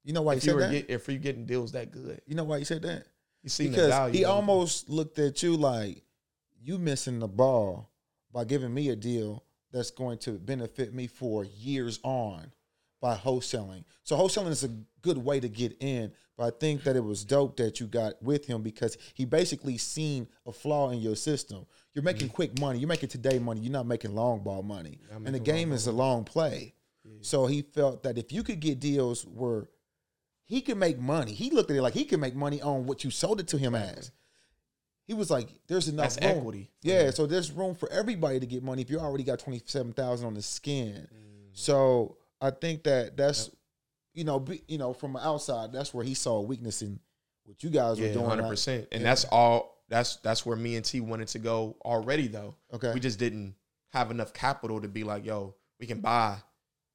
You know why if you said that if you're getting deals that good, you know why you said that? You see because he almost looked at you like you missing the ball by giving me a deal that's going to benefit me for years on by wholesaling. So wholesaling is a good way to get in, but I think that it was dope that you got with him because he basically seen a flaw in your system. You're making mm-hmm. quick money. You're making today money. You're not making long ball money. And the game is a long play. Yeah. So he felt that if you could get deals where he could make money, he looked at it like he could make money on what you sold it to him as. He was like, "There's enough That's room. equity." Yeah, so there's room for everybody to get money if you already got twenty seven thousand on the skin. Mm. So I think that that's yep. you know be, you know from outside that's where he saw a weakness in what you guys yeah, were doing. Hundred percent, and yeah. that's all that's that's where me and T wanted to go already though. Okay. We just didn't have enough capital to be like, yo, we can buy,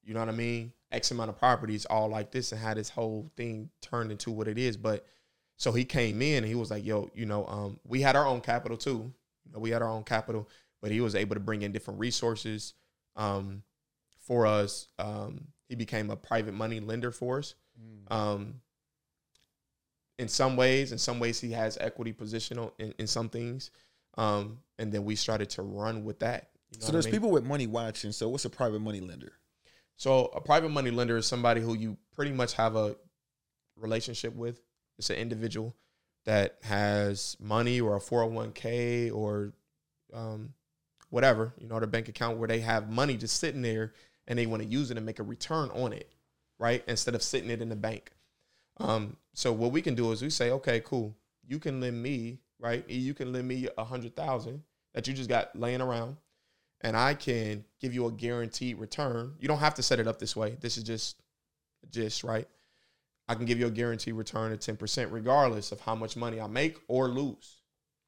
you know what I mean? X amount of properties all like this and had this whole thing turned into what it is. But so he came in and he was like, yo, you know, um, we had our own capital too. You know, we had our own capital, but he was able to bring in different resources um, for us. Um, he became a private money lender for us. Mm. Um, in some ways, in some ways, he has equity positional in, in some things. Um, and then we started to run with that. You know so there's I mean? people with money watching. So what's a private money lender? So a private money lender is somebody who you pretty much have a relationship with. It's an individual that has money or a 401k or um, whatever, you know, their bank account where they have money just sitting there and they want to use it and make a return on it, right? Instead of sitting it in the bank. Um, so what we can do is we say, okay, cool. You can lend me, right? You can lend me a hundred thousand that you just got laying around, and I can give you a guaranteed return. You don't have to set it up this way. This is just, just right. I can give you a guaranteed return of ten percent, regardless of how much money I make or lose.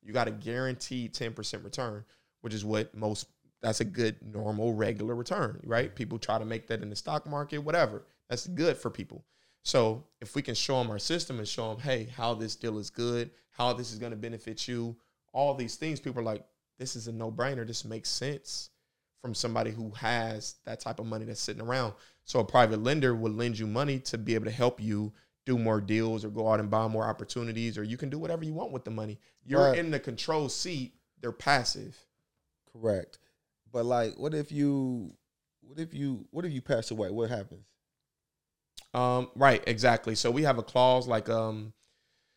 You got a guaranteed ten percent return, which is what most. That's a good normal regular return, right? People try to make that in the stock market, whatever. That's good for people. So if we can show them our system and show them, hey, how this deal is good, how this is going to benefit you, all these things, people are like, this is a no brainer. This makes sense from somebody who has that type of money that's sitting around. So a private lender will lend you money to be able to help you do more deals or go out and buy more opportunities, or you can do whatever you want with the money. You're right. in the control seat. They're passive. Correct. But like, what if you, what if you, what if you pass away? What happens? Um, right, exactly. So we have a clause like um,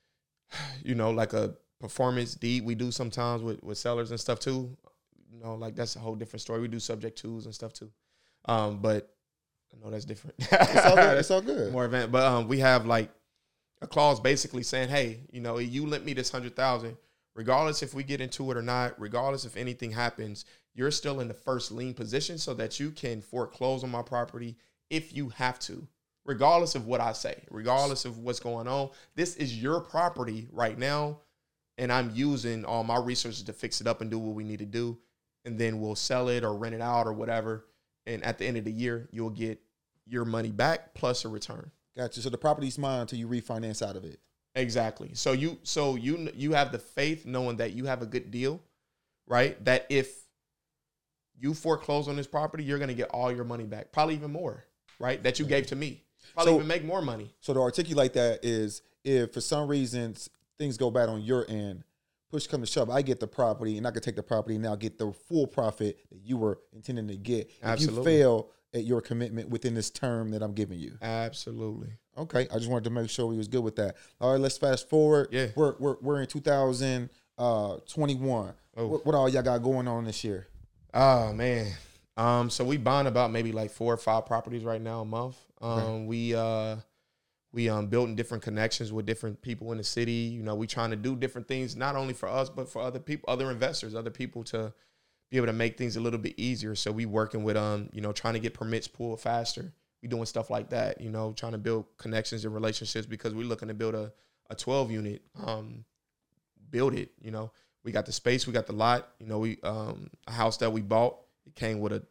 you know, like a performance deed we do sometimes with, with sellers and stuff too. You know, like that's a whole different story. We do subject twos and stuff too. Um, but I know that's different. it's all good. It's all good. More event. But um we have like a clause basically saying, hey, you know, you lent me this hundred thousand, regardless if we get into it or not, regardless if anything happens, you're still in the first lien position so that you can foreclose on my property if you have to regardless of what I say, regardless of what's going on. This is your property right now, and I'm using all my resources to fix it up and do what we need to do. And then we'll sell it or rent it out or whatever. And at the end of the year, you'll get your money back plus a return. Gotcha. So the property's mine until you refinance out of it. Exactly. So you so you you have the faith knowing that you have a good deal, right? That if you foreclose on this property, you're going to get all your money back, probably even more, right? That you gave to me. Probably so, even make more money. So to articulate that is if for some reasons things go bad on your end, push come to shove, I get the property and I can take the property and now get the full profit that you were intending to get. Absolutely. If you fail at your commitment within this term that I'm giving you. Absolutely. Okay. I just wanted to make sure we was good with that. All right, let's fast forward. Yeah. We're we're, we're in 2021. Uh, oh. What, what all y'all got going on this year? Oh man. Um, so we buying about maybe like four or five properties right now a month. Um, we uh, we um building different connections with different people in the city. You know, we trying to do different things not only for us but for other people, other investors, other people to be able to make things a little bit easier. So we working with um, you know, trying to get permits pulled faster. We doing stuff like that. You know, trying to build connections and relationships because we're looking to build a a 12 unit. Um, build it. You know, we got the space, we got the lot. You know, we um a house that we bought. It came with a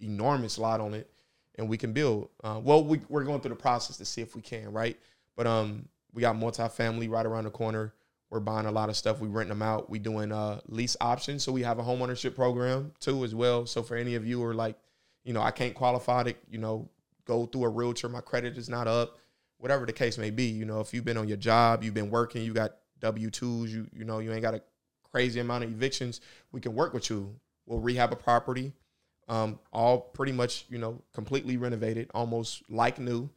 enormous lot on it and we can build. Uh, well, we, we're going through the process to see if we can, right? But um, we got multifamily right around the corner. We're buying a lot of stuff. We renting them out. We doing uh, lease options, so we have a homeownership program too as well. So for any of you who are like, you know, I can't qualify to, you know, go through a realtor. My credit is not up. Whatever the case may be, you know, if you've been on your job, you've been working, you got W twos, you you know, you ain't got a crazy amount of evictions. We can work with you. We'll rehab a property um, all pretty much you know completely renovated, almost like new.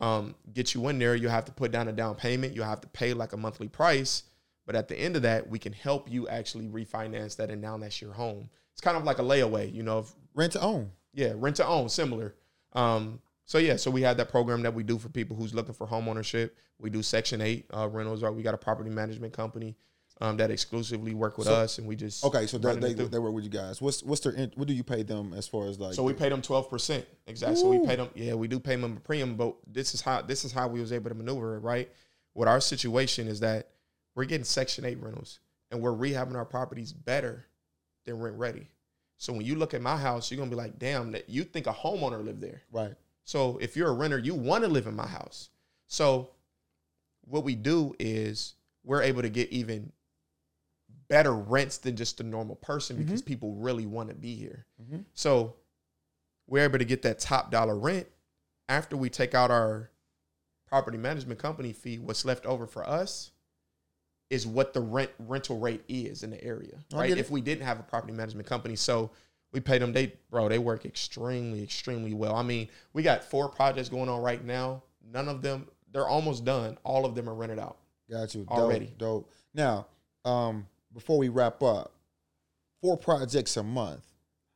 Um, get you in there, you have to put down a down payment. You have to pay like a monthly price, but at the end of that, we can help you actually refinance that, and now that's your home. It's kind of like a layaway, you know, if, rent to own. Yeah, rent to own, similar. Um, so yeah, so we have that program that we do for people who's looking for home ownership. We do Section Eight uh, rentals. Or we got a property management company um, that exclusively work with so, us, and we just okay. So they, they, they work with you guys. What's what's their what do you pay them as far as like? So we pay them twelve percent exactly. Ooh. So we pay them. Yeah, we do pay them a premium, but this is how this is how we was able to maneuver it. Right, what our situation is that we're getting Section Eight rentals, and we're rehabbing our properties better than rent ready. So when you look at my house, you're gonna be like, damn, that you think a homeowner lived there. Right. So if you're a renter, you want to live in my house. So what we do is we're able to get even better rents than just a normal person because mm-hmm. people really want to be here. Mm-hmm. So we're able to get that top dollar rent after we take out our property management company fee. What's left over for us is what the rent rental rate is in the area, right? If we didn't have a property management company, so we pay them. They bro, they work extremely, extremely well. I mean, we got four projects going on right now. None of them, they're almost done. All of them are rented out. Got you already. Dope. dope. Now, um, before we wrap up, four projects a month.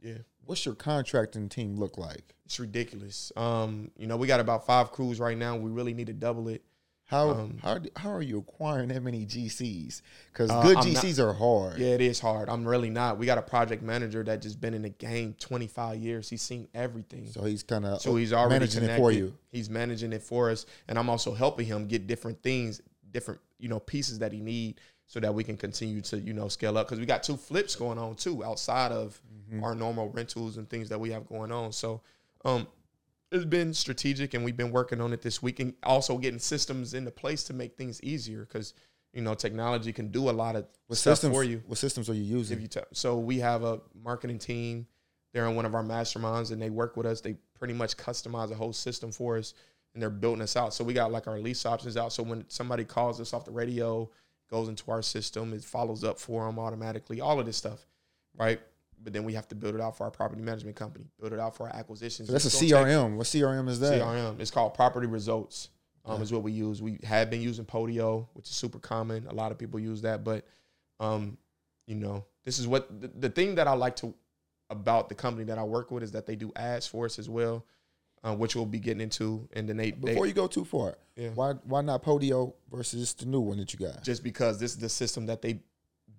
Yeah. What's your contracting team look like? It's ridiculous. Um, you know, we got about five crews right now. We really need to double it. How um, how how are you acquiring that many GCs? Because uh, good I'm GCs not, are hard. Yeah, it is hard. I'm really not. We got a project manager that just been in the game 25 years. He's seen everything. So he's kind of so he's already managing connected. it for you. He's managing it for us, and I'm also helping him get different things, different you know pieces that he need, so that we can continue to you know scale up. Because we got two flips going on too outside of mm-hmm. our normal rentals and things that we have going on. So um, it's been strategic and we've been working on it this week and also getting systems into place to make things easier because you know technology can do a lot of what stuff systems, for you what systems are you using you t- so we have a marketing team they're in one of our masterminds and they work with us they pretty much customize a whole system for us and they're building us out so we got like our lease options out so when somebody calls us off the radio goes into our system it follows up for them automatically all of this stuff right but then we have to build it out for our property management company, build it out for our acquisitions. So that's a CRM. Take, what CRM is that? CRM. It's called Property Results. Um, yeah. Is what we use. We have been using Podio, which is super common. A lot of people use that, but um, you know, this is what the, the thing that I like to about the company that I work with is that they do ads for us as well, uh, which we'll be getting into. And then they before they, you go too far, yeah. why why not Podio versus the new one that you got? Just because this is the system that they've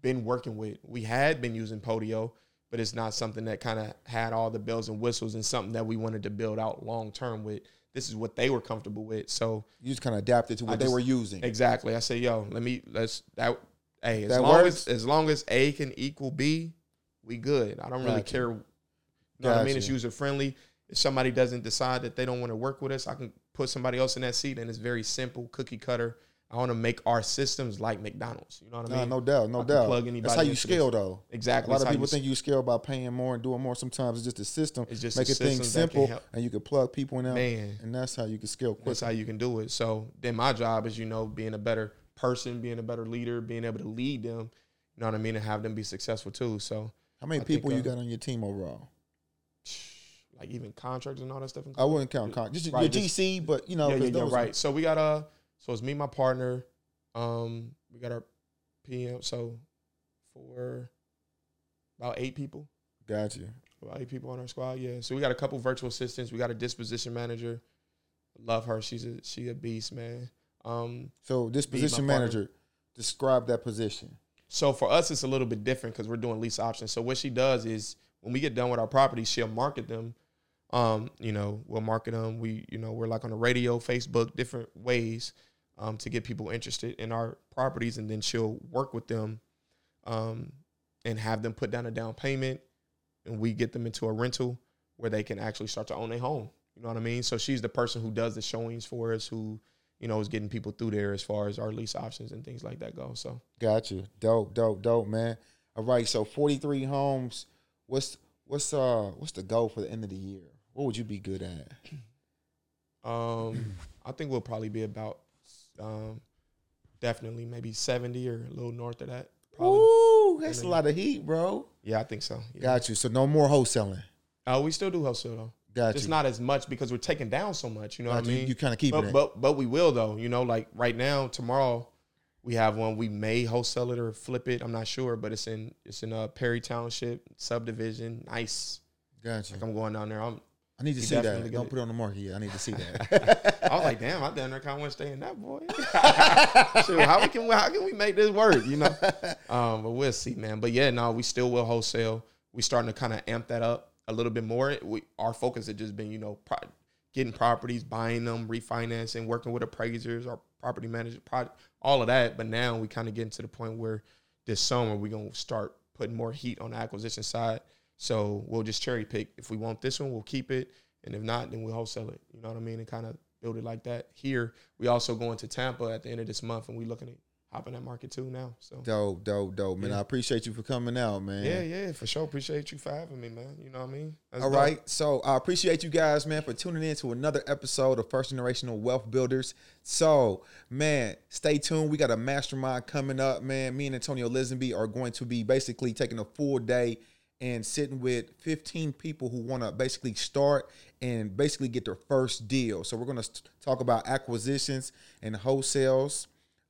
been working with. We had been using Podio but it's not something that kind of had all the bells and whistles and something that we wanted to build out long term with. This is what they were comfortable with. So you just kind of adapted to what they were using. Exactly. I say, yo, let me let's that. Hey, as that long works? as as long as A can equal B, we good. I don't really gotcha. care. You know gotcha. what I mean? It's user friendly. If somebody doesn't decide that they don't want to work with us, I can put somebody else in that seat, and it's very simple, cookie cutter. I want to make our systems like McDonald's. You know what I mean? No, no doubt, no doubt. Plug anybody That's how you scale, this. though. Exactly. A lot of people think you scale by paying more and doing more. Sometimes it's just a system. It's just making things simple, and you can plug people in there. Man, and that's how you can scale. Quickly. That's how you can do it. So then my job is, you know, being a better person, being a better leader, being able to lead them. You know what I mean, and have them be successful too. So how many I people think, you uh, got on your team overall? Like even contractors and all that stuff. I wouldn't count contractors. Just right, your GC, but you know, yeah, yeah, yeah right. So we got a. Uh, so it's me, my partner um, we got our PM. So for about eight people. Got you. About eight people on our squad. Yeah. So we got a couple virtual assistants. We got a disposition manager. Love her. She's a she a beast, man. Um, so disposition manager, describe that position. So for us, it's a little bit different because we're doing lease options. So what she does is when we get done with our properties, she'll market them. Um, you know, we'll market them. We, you know, we're like on the radio, Facebook, different ways um, to get people interested in our properties, and then she'll work with them um, and have them put down a down payment, and we get them into a rental where they can actually start to own a home. You know what I mean? So she's the person who does the showings for us, who you know is getting people through there as far as our lease options and things like that go. So got you, dope, dope, dope, man. All right, so forty three homes. What's what's uh what's the goal for the end of the year? What would you be good at? Um, I think we'll probably be about um, definitely maybe 70 or a little north of that. Probably. Ooh, that's a lot of heat, bro. Yeah, I think so. Yeah. Got you. So no more wholesaling. Uh, we still do wholesale though. Got Just you. not as much because we're taking down so much. You know Got what I mean? You, you kind of keep but, it. But but we will though. You know, like right now, tomorrow, we have one. We may wholesale it or flip it. I'm not sure, but it's in it's in a Perry Township subdivision. Nice. Gotcha. Like I'm going down there. I'm I need to see that. Don't put it on the market yet. I need to see that. I was like, damn, I damn near kind of want to stay in that boy. Shoot, how we can how can we make this work? You know, um, but we'll see, man. But yeah, no, we still will wholesale. We starting to kind of amp that up a little bit more. We our focus has just been, you know, pro- getting properties, buying them, refinancing, working with appraisers, our property managers, all of that. But now we kind of getting to the point where this summer we're gonna start putting more heat on the acquisition side. So we'll just cherry pick. If we want this one, we'll keep it, and if not, then we'll wholesale it. You know what I mean? And kind of build it like that. Here, we also going to Tampa at the end of this month, and we looking at hopping that market too now. So dope, dope, dope, man. Yeah. I appreciate you for coming out, man. Yeah, yeah, for sure. Appreciate you for having me, man. You know what I mean? That's All dope. right. So I appreciate you guys, man, for tuning in to another episode of First Generational Wealth Builders. So, man, stay tuned. We got a mastermind coming up, man. Me and Antonio Lisenby are going to be basically taking a full day and sitting with 15 people who want to basically start and basically get their first deal. So we're going to talk about acquisitions and wholesales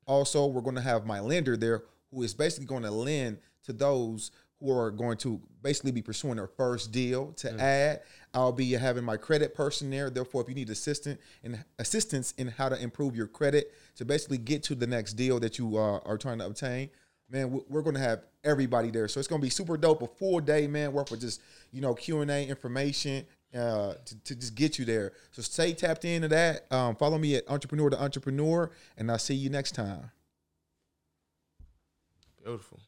also, we're going to have my lender there who is basically going to lend to those who are going to basically be pursuing their first deal to mm. add. I'll be having my credit person there. Therefore, if you need assistance and assistance in how to improve your credit to basically get to the next deal that you uh, are trying to obtain, man, we're going to have everybody there. So it's going to be super dope. A full day, man, worth of just you know Q and A information uh, to, to just get you there. So stay tapped into that. Um, follow me at Entrepreneur to Entrepreneur, and I'll see you next time. Beautiful.